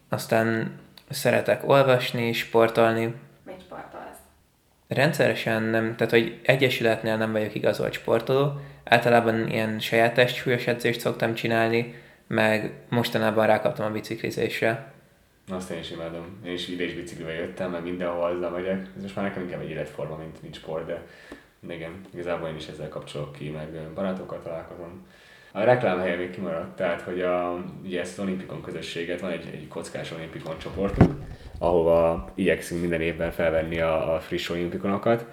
Aztán szeretek olvasni, sportolni, Rendszeresen nem, tehát hogy egyesületnél nem vagyok igazolt sportoló, általában ilyen saját testsúlyos edzést szoktam csinálni, meg mostanában rákaptam a biciklizésre. Azt én is imádom. Én is ide biciklivel jöttem, meg mindenhol azzal megyek. Ez most már nekem inkább egy életforma, mint, mint sport, de igen, igazából én is ezzel kapcsolok ki, meg barátokkal találkozom. A reklámhelye még kimaradt, tehát hogy a, ugye ezt az olimpikon közösséget, van egy, egy kockás olimpikon csoportunk, ahova igyekszünk minden évben felvenni a, a friss olimpikonokat,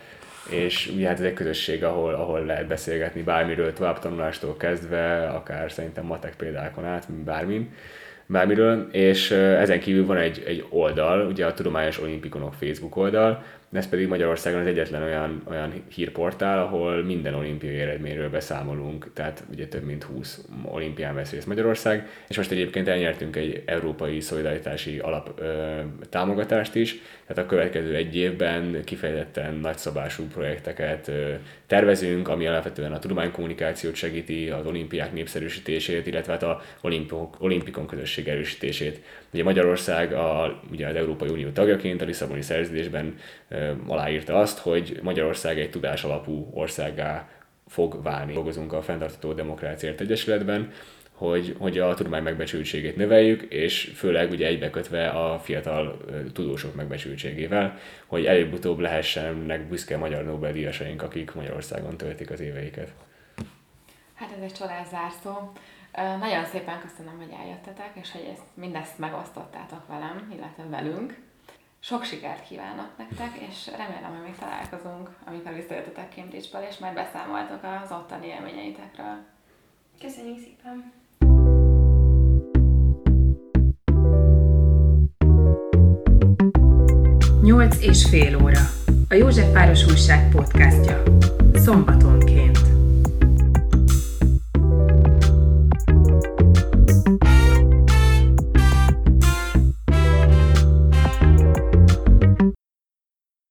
és ugye hát ez egy közösség, ahol, ahol lehet beszélgetni bármiről, továbbtanulástól kezdve, akár szerintem matek példákon át, bármin bármiről, és ezen kívül van egy, egy oldal, ugye a Tudományos Olimpikonok Facebook oldal, ez pedig Magyarországon az egyetlen olyan, olyan hírportál, ahol minden olimpiai eredményről beszámolunk, tehát ugye több mint 20 olimpián vesz részt Magyarország, és most egyébként elnyertünk egy európai szolidaritási alap ö, támogatást is, tehát a következő egy évben kifejezetten nagyszabású projekteket ö, tervezünk, ami alapvetően a tudománykommunikációt segíti, az olimpiák népszerűsítését, illetve hát a olimpikon közösség erősítését. Ugye Magyarország a, ugye az Európai Unió tagjaként a Lisszaboni szerződésben aláírta azt, hogy Magyarország egy tudás alapú országá fog válni. Dolgozunk a Fentartató Demokráciért Egyesületben, hogy, hogy a tudomány megbecsültségét növeljük, és főleg ugye egybekötve a fiatal tudósok megbecsültségével, hogy előbb-utóbb lehessenek büszke magyar Nobel-díjasaink, akik Magyarországon töltik az éveiket. Hát ez egy csodás zárszó. Nagyon szépen köszönöm, hogy eljöttetek, és hogy ezt, mindezt megosztottátok velem, illetve velünk Sok sikert kívánok nektek, és remélem, hogy még találkozunk, amikor visszajöttetek Cambridge-ből, és majd beszámoltok az ottani élményeitekről. Köszönjük szépen! Nyolc és fél óra. A Józsefváros Újság podcastja. Szombaton